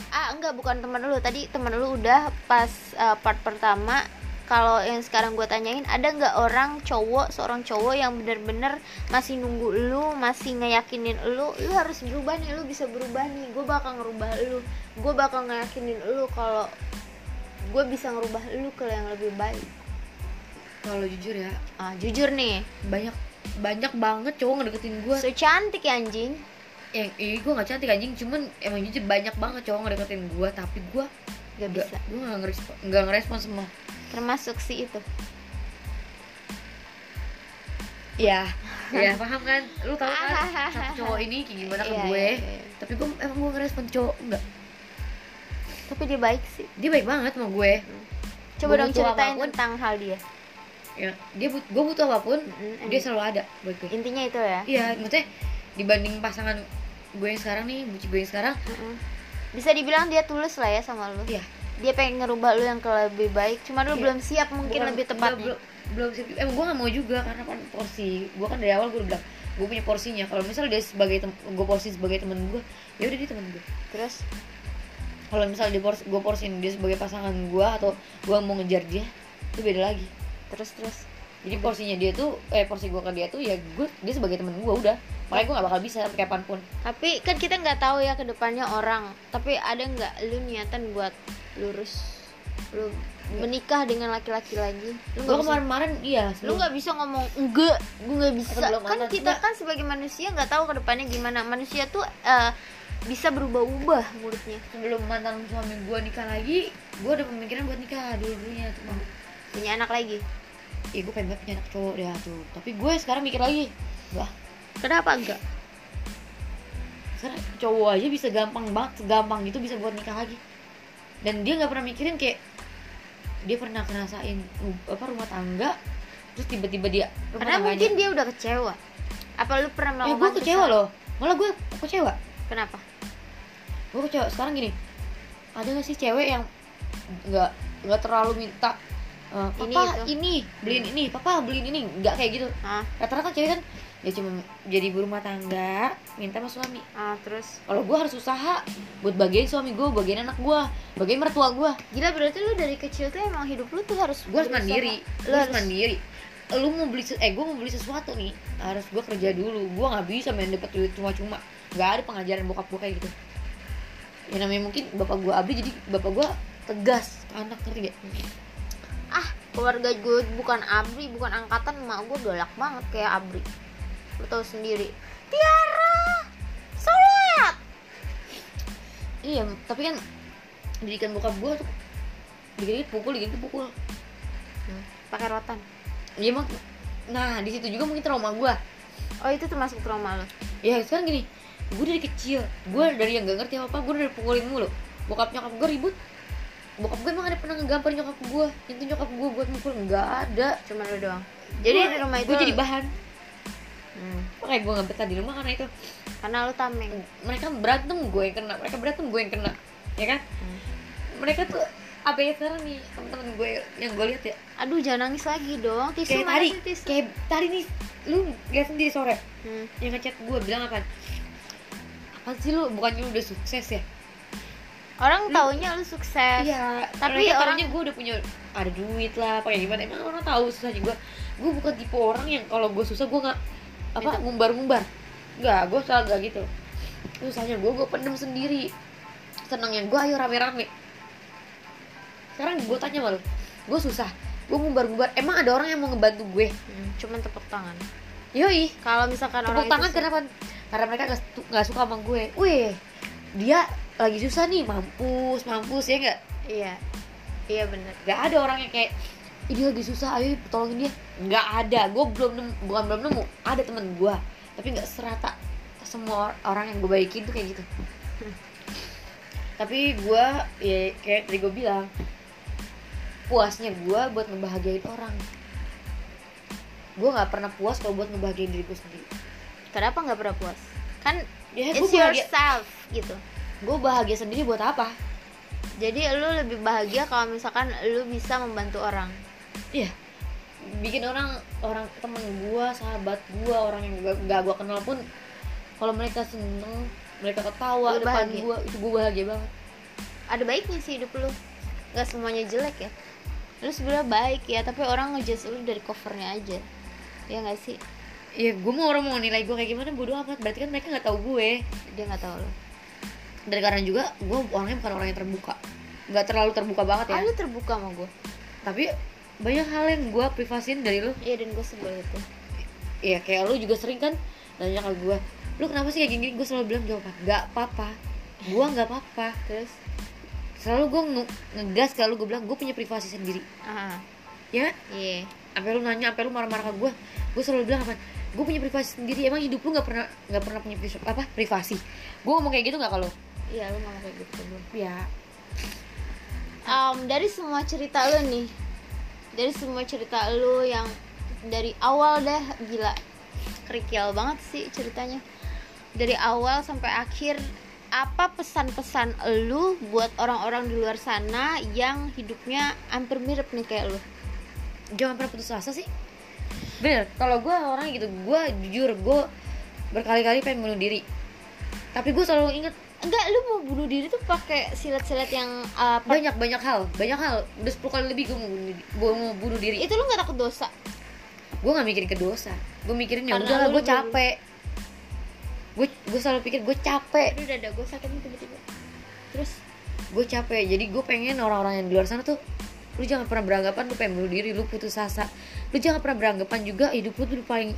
ah enggak bukan temen lu. Tadi temen lu udah pas uh, part pertama. Kalau yang sekarang gue tanyain ada nggak orang cowok seorang cowok yang bener-bener masih nunggu lu masih ngeyakinin lu lu harus berubah nih lu bisa berubah nih. Gue bakal ngerubah lu. Gue bakal ngeyakinin lu kalau gue bisa ngerubah lu ke yang lebih baik kalau jujur ya ah jujur nih banyak banyak banget cowok ngedeketin gue so cantik ya anjing yang ini gue gak cantik anjing cuman emang jujur banyak banget cowok ngedeketin gue tapi gue gak bisa gue gak ngerespon nggak ngerespon semua termasuk si itu Iya, ya *laughs* paham kan? Lu tahu kan satu cowok ini kayak gimana ke Iya, gue? iya, iya. Tapi gue emang gue ngerespon cowok enggak. tapi dia baik sih Dia baik banget sama gue. coba dong ceritain apa pun. tentang hal dia Ya, dia but, gue butuh apa pun, Mm-mm. dia selalu ada buat gue. intinya itu ya Iya, maksudnya dibanding pasangan gue yang sekarang nih, buci gue yang sekarang, Mm-mm. bisa dibilang dia tulus lah ya sama lu iya. dia pengen ngerubah lu yang ke lebih baik cuma lu Iya. belum siap mungkin Bukan- lebih tepatnya belum belum siap emang gue gak mau juga karena kan porsi gue kan dari awal gue udah bilang gue punya porsinya kalau misal dia sebagai tem gue porsi sebagai temen gue ya udah dia temen gue terus kalau misal dia porsi gue porsiin dia sebagai pasangan gue atau gue mau ngejar dia itu beda lagi terus terus. Jadi porsinya dia tuh eh porsi gue ke dia tuh ya gue dia sebagai temen gue udah. Makanya gue gak bakal bisa sampai kapan pun. Tapi kan kita nggak tahu ya ke depannya orang. Tapi ada nggak lu niatan buat lurus? Lu menikah dengan laki-laki lagi? Lu nggak kemarin-kemarin iya. Lu nggak bisa ngomong enggak gue nggak bisa. kan kita enggak. kan sebagai manusia nggak tahu ke depannya gimana. Manusia tuh eh, bisa berubah-ubah mulutnya. Sebelum mantan suami gue nikah lagi gue udah pemikiran buat nikah. Dulu dulunya cuma punya anak lagi. Ya gue pengen punya anak cowok deh tuh tapi gue sekarang mikir lagi. Wah. Kenapa enggak? Sekarang cowok aja bisa gampang banget segampang gitu bisa buat nikah lagi. Dan dia nggak pernah mikirin kayak dia pernah ngerasain apa rumah tangga terus tiba-tiba dia karena mungkin dia udah kecewa. Apa lu pernah eh melakukan gue kecewa kesalahan? loh. Malah gue kecewa. Kenapa? Gue kecewa. Sekarang gini. Ada gak sih cewek yang nggak nggak terlalu minta eh, Ini papa itu. ini beliin ini. Papa beliin ini. Nggak kayak gitu. Ah rata-rata cewek kan ya cuma jadi ibu rumah tangga minta sama suami. Ah terus? Kalau gue harus usaha buat bagian suami gue bagian anak gue bagian mertua gue gila berarti lu dari kecil tuh emang hidup lu tuh harus gue harus mandiri. Lu harus mandiri. Lu mau beli eh gue mau beli sesuatu nih harus gue kerja dulu. Gue nggak bisa main dapet duit cuma-cuma. Nggak ada pengajaran bokap gue kayak gitu. Ya namanya mungkin bapak gue abdi jadi bapak gue tegas ke anak ngerti gak ah keluarga gue bukan abri bukan angkatan emak gue galak banget kayak abri. Lu tahu sendiri. Tiara sholat iya tapi kan didikan bokap gue tuh dikit-dikit pukul dikit pukul. Hmm, pakai rotan. Iya emang nah di situ juga mungkin trauma gue. Oh itu termasuk trauma lo ya sekarang gini gue dari kecil gue dari yang gak ngerti apa apa gue dari pukulin mulu. Bokap nyokap gue ribut bokap gue emang ada pernah ngegampar nyokap gue. Nyentuh nyokap gue buat mukul nggak ada. Cuma lu doang. Jadi Gua- di rumah itu. gue jadi bahan. Hmm, makanya gue nggak betah di rumah karena itu. Karena lu tameng. Mereka berantem gue yang kena. Mereka berantem gue yang kena. Ya kan? Hmm. mereka tuh apa ya sekarang nih? Teman-teman gue yang gue lihat ya. Aduh jangan nangis lagi dong. Tisu kayak sih tisu kayak tadi nih. Lu lihat sendiri sore. Hmm, yang ngechat gue bilang apa? Apa sih lu? Bukannya lu udah sukses ya orang taunya lu sukses Iya, Tapi orang- orangnya gue udah punya ada duit lah, apa kayak gimana? Emang orang tahu susahnya gue. Gue bukan tipe orang yang kalau gue susah gue nggak apa Minta. ngumbar-ngumbar. Nggak, gue salah nggak gitu. Susahnya gue gue pendem sendiri. Senangnya gue ayo rame-rame. Sekarang gue tanya malu, gue susah, gue ngumbar-ngumbar. Emang ada orang yang mau ngebantu gue? Hmm, cuman tepuk tangan Yoi, kalau misalkan orang tepuk tangan itu kenapa? Karena mereka nggak su- nggak suka sama gue. Wih, dia lagi susah nih, mampus, mampus ya nggak? iya. Iya bener. Gak ada orang yang kayak ini lagi susah ayo tolongin dia. Nggak ada. Gue belum nemu bukan belum nemu ada temen gue tapi nggak serata semua or- orang yang gue baikin tuh kayak gitu. Tapi gue ya kayak tadi gue bilang puasnya gue buat ngebahagiain orang. Gue nggak pernah puas kalau buat ngebahagiain diri gue sendiri. Kenapa nggak pernah puas? Kan ya it's yourself gitu gue bahagia sendiri buat apa? Jadi lu lebih bahagia kalau misalkan lu bisa membantu orang. Iya. Bikin orang orang temen gua sahabat gua orang yang gak, gak gua kenal pun kalau mereka seneng mereka ketawa Lu depan gua itu gua bahagia banget. Ada baiknya sih hidup lu. Nggak semuanya jelek ya. Lu sebenarnya baik ya tapi orang ngejudge lu dari covernya aja. Ya nggak sih? Iya gua mau orang mau nilai gua kayak gimana bodo amat. Berarti kan mereka nggak tahu gue dia nggak tahu lu dan karena juga gua orangnya bukan orang yang terbuka. Nggak terlalu terbuka banget ya. Ah, lu terbuka sama gue tapi banyak hal yang gua privasin dari lu. Iya dan gue sebel itu. Iya kayak lu juga sering kan nanya ke gua lu kenapa sih kayak gini? Gue selalu bilang jawaban nggak apa-apa. Gua *laughs* nggak apa-apa. Terus? Selalu gue ngegas kalau gue bilang gue punya privasi sendiri. Ah. Ya? Iya. Sampai lu nanya sampai lu marah-marah ke gue gue selalu bilang apa? Gue punya privasi sendiri emang hidup lu nggak pernah nggak pernah punya pri- apa privasi? Gue ngomong kayak gitu nggak kalau iya lu ngomong kayak gitu belum ya um, dari semua cerita lu nih dari semua cerita lu yang dari awal dah gila. Kerikil banget sih ceritanya. Dari awal sampai akhir apa pesan-pesan lu buat orang-orang di luar sana yang hidupnya hampir mirip nih kayak lu? Jangan pernah putus asa sih. Bener kalau gue orang gitu gue jujur gue berkali-kali pengen bunuh diri. Tapi gue selalu inget enggak lu mau bunuh diri tuh pakai silat-silat yang uh, banyak banyak hal banyak hal. Udah 10 kali lebih gue mau gua mau bunuh diri. Itu lu nggak takut dosa? Gue nggak mikirin ke dosa. Gue mikirin ya Karena udahlah lu gue capek. Gue gue selalu pikir gue capek. Aduh dada gue sakit nih tiba-tiba. Terus? Gue capek. Jadi gue pengen orang-orang yang di luar sana tuh lu jangan pernah beranggapan lu pengen bunuh diri lu putus asa. Lu jangan pernah beranggapan juga hidup lu tuh paling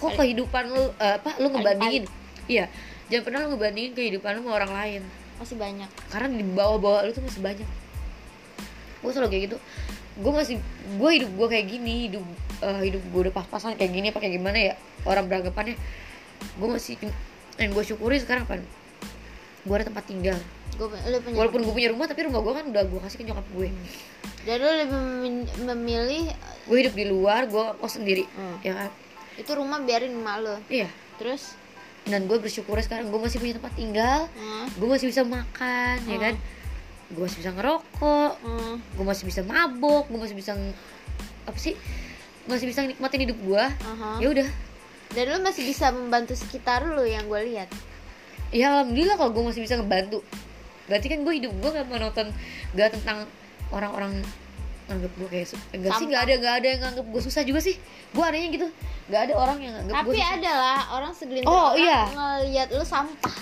kok kehidupan lu eh, apa lu ngebandingin? iya jangan pernah lu ngebandingin kehidupan lu sama orang lain. Masih banyak. Karena di bawah-bawah lu tuh masih banyak. Gue selalu kayak gitu. Gue masih gue hidup gue kayak gini hidup eh, hidup gue udah pas-pasan kayak gini apa kayak gimana ya? Orang beranggapannya gue masih yang gue syukuri sekarang apa? Gue ada tempat tinggal. Lu punya walaupun gue punya rumah tapi rumah gue kan udah gue kasih ke nyokap gue. Dan lu lebih memilih gue hidup di luar gue kos sendiri Hmm. ya kan? Itu rumah biarin emak lu. Iya. Terus dan gue bersyukur sekarang gue masih punya tempat tinggal. Hmm, gue masih bisa makan ya Hmm. kan? Gue masih bisa ngerokok. Hmm, gue masih bisa mabok gue masih bisa apa sih? Masih bisa nikmatin hidup gue aha. ya udah. Dan lu masih bisa membantu sekitar lu yang gue lihat. Ya alhamdulillah kalau gue masih bisa ngebantu. Berarti kan gue hidup gue gak monoton gak tentang orang-orang nganggap gue kayak enggak sih nggak ada nggak ada yang nganggap gue susah juga sih. Gue adanya gitu. Nggak ada orang yang nganggap gue tapi susah. ada lah orang segelintir Oh, orang iya. ngelihat lu sampah.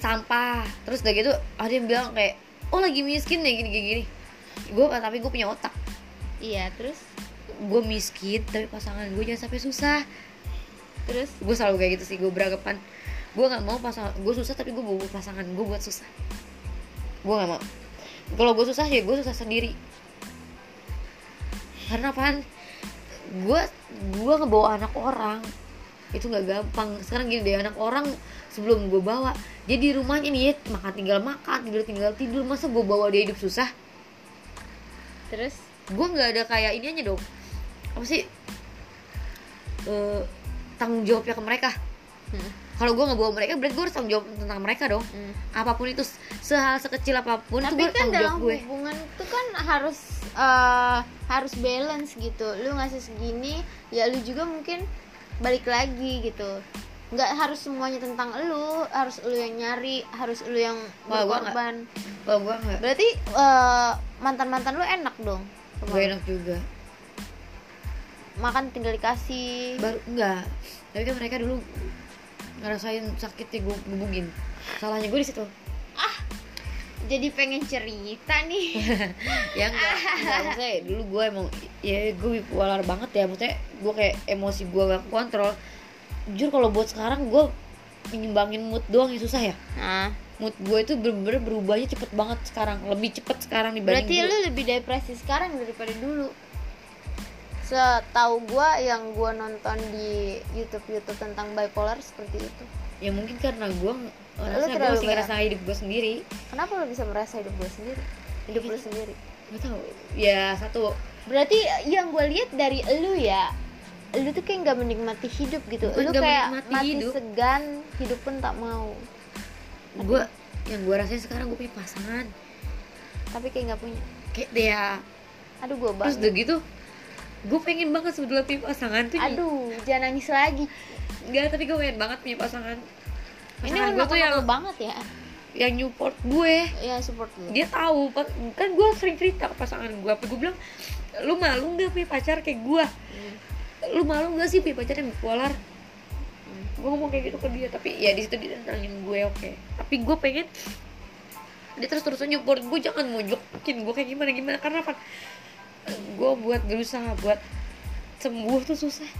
Sampah. Terus udah gitu ada yang bilang kayak oh lagi miskin ya gini gini gini. Gue tapi gue punya otak. Iya terus? Gue miskin tapi pasangan gue jangan sampai susah. Terus? Gue selalu kayak gitu sih gue beranggapan. Gue nggak mau pasangan gue susah tapi gue bawa pasangan gue buat susah. Gue nggak mau. Kalau gue susah ya gue susah sendiri karena apaan? Gue gue ngebawa anak orang. Itu nggak gampang. Sekarang gini deh anak orang sebelum gue bawa jadi di rumahnya nih ya, makan tinggal makan tidur tinggal tidur. Masa gue bawa dia hidup susah? Terus? Gue nggak ada kayak ini aja dong. Apa sih? Eh, tanggung jawabnya ke mereka. Hmm, kalau gue nggak bawa mereka berarti gue harus tanggung jawab tentang mereka dong. Hmm. apa pun itu sehal sekecil apa pun itu tapi gue kan tanggung dalam gue. hubungan itu kan harus eh, harus balance gitu. Lu ngasih segini ya lu juga mungkin balik lagi gitu. Nggak harus semuanya tentang lu harus lu yang nyari harus lu yang Wah, gua berkorban. Kalau gue nggak. Berarti mantan mantan lu enak dong gue enak juga. Makan tinggal dikasih. Baru enggak tapi kan mereka dulu ngerasain sakitnya gue gebugin salahnya gue di situ. Jadi pengen cerita nih. *laughs* Ya enggak, enggak maksudnya dulu gue emang ya gue bipolar banget ya maksudnya gue kayak emosi gue gak kontrol. Jujur kalau buat sekarang gue menyimbangin mood doang yang susah ya. Nah mood gue itu bener-bener berubahnya cepet banget sekarang lebih cepet sekarang dibanding berarti dulu. lu lebih depresi sekarang daripada dulu setahu gua yang gua nonton di YouTube YouTube tentang bipolar seperti itu. Ya mungkin karena gue ngerasa gue masih ngerasa hidup gue sendiri. Kenapa lu bisa merasa hidup gua sendiri? Hidup lu sendiri. Gak tau ya satu. Berarti yang gua lihat dari lu ya lu tuh kayak nggak menikmati hidup gitu. Bukan lu kayak mati hidup. segan hidup pun tak mau. Gue yang gue rasain sekarang gue punya pasangan. Tapi kayak nggak punya. Kayak dia aduh terus banget udah gitu gue pengen banget sebetulnya punya pasangan tuh. Aduh jangan nangis lagi. Enggak, tapi gue pengen banget punya pasangan. Ini pasangan gue udah tuh yang banget ya. yang support gue. Ya support lu dia tahu kan gue sering cerita ke pasangan gue apa gue bilang lu malu nggak punya pacar kayak gue Hmm. lu malu nggak sih punya pacar yang bipolar? Hmm. gue ngomong kayak gitu ke dia tapi ya di situ dia nantangin gue oke. Tapi gue pengen dia terus terusan nyupport gue jangan mojokin gue kayak gimana gimana karena apa gue buat berusaha buat sembuh tuh susah.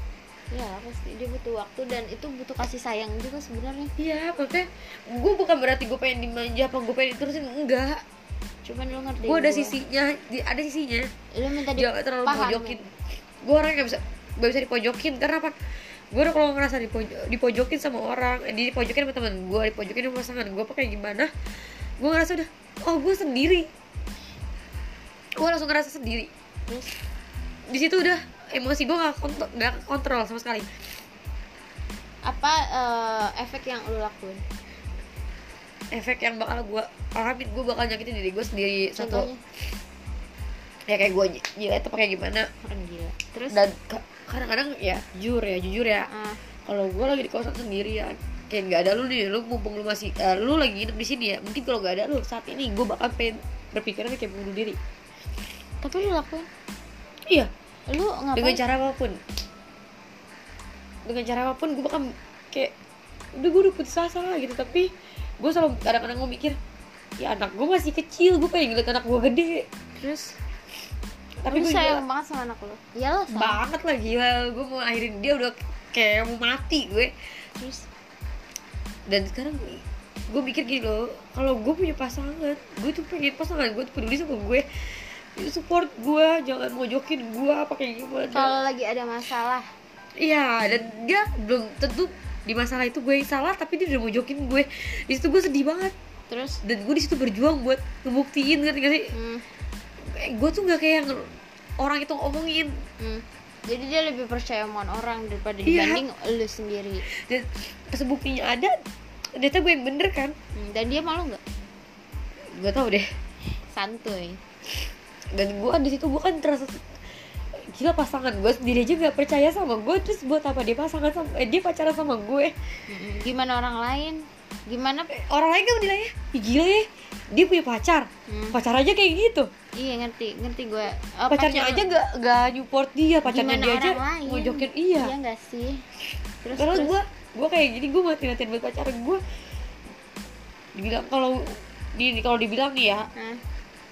Ya pasti dia butuh waktu dan itu butuh kasih sayang juga sebenarnya. Iya maksudnya gue bukan berarti gue pengen dimanja apa gue pengen diterusin enggak. Cuman lu ngerti gue ada sisinya di- ada sisinya. Lu minta jangan terlalu dipahamin. mojokin gue orang yang gak bisa gak bisa dipojokin karena apa? Gue udah kalau ngerasa dipojo- dipojokin sama orang eh, dipojokin sama teman gue dipojokin sama pasangan gue apa kayak gimana gue ngerasa udah oh gue sendiri. Gue langsung ngerasa sendiri terus di situ udah emosi gue gak kontrol, gak kontrol sama sekali. Apa eh, efek yang lu lakuin? Efek yang bakal gue alamin gue bakal nyakitin diri gue sendiri satu. Ya kayak gue jilat apa kayak gimana? Orang gila. Terus? Dan ka- kadang-kadang ya jujur ya jujur ya. Ah, kalau gue lagi di kosan sendiri ya kayak nggak ada lu nih lu mumpung lu masih eh, lu lagi hidup di sini ya mungkin kalau nggak ada lu saat ini gue bakal pengen berpikiran kayak bunuh diri. Tapi lu lakuin iya. Lu dengan ngapain cara apa pun. Dengan cara apa pun gue bakal kayak udah gue udah putus asa gitu. Tapi gue selalu kadang-kadang gue mikir ya anak gue masih kecil gue pengen ngeliat anak gue gede. Terus? Tapi gue sayang gila banget sama anak lu? Iya lo sayang banget lah gila. Gue mau akhirin dia udah kayak mau mati gue. Terus? Dan sekarang gue mikir gini loh kalau gue punya pasangan gue tuh pengen pasangan gue tuh peduli sama gue support gue jangan mojokin gue apa kayak gimana. Kalau lagi ada masalah. Iya dan dia belum tentu di masalah itu gue yang salah tapi dia udah mojokin gue. Di situ gue sedih banget. Terus? Dan gue di situ berjuang buat ngebuktiin gak sih? Hmm, Eh, gue tuh nggak kayak yang orang itu ngomongin. Hmm. jadi dia lebih percaya omongan orang daripada Iya. dibanding lu sendiri. Dan pas buktinya ada ternyata gue yang bener kan? Hmm, dan dia malu nggak? Gue tau deh. Santuy dan gue di situ gue kan terasa gila pasangan gue sendiri aja gak percaya sama gue terus buat apa dia pasangan sama eh, dia pacaran sama gue? Gimana orang lain? Gimana? Orang lain kan ya "Ih, gila ya dia punya pacar? Hmm. pacar aja kayak gitu. Iya ngerti ngerti gue Oh, pacarnya pacar- aja gak gak support dia pacarnya gimana dia aja lain? ngojokin iya. Iya nggak sih? Terus karena terus? gue gue kayak gini gue mati matiin buat pacaran. Gue dibilang kalau di kalau dibilang nih ya Hah?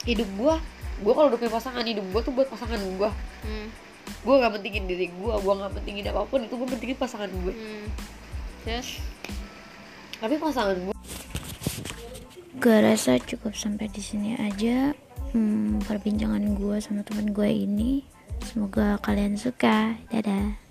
hidup gue gue kalau udah punya pasangan hidup gue tuh buat pasangan gue Hmm, gue gak pentingin diri gue gue gak pentingin apa pun itu gue pentingin pasangan gue hmm. terus tapi pasangan gue Gue rasa cukup sampai di sini aja hmm, perbincangan gue sama teman gue ini. Semoga kalian suka. Dadah.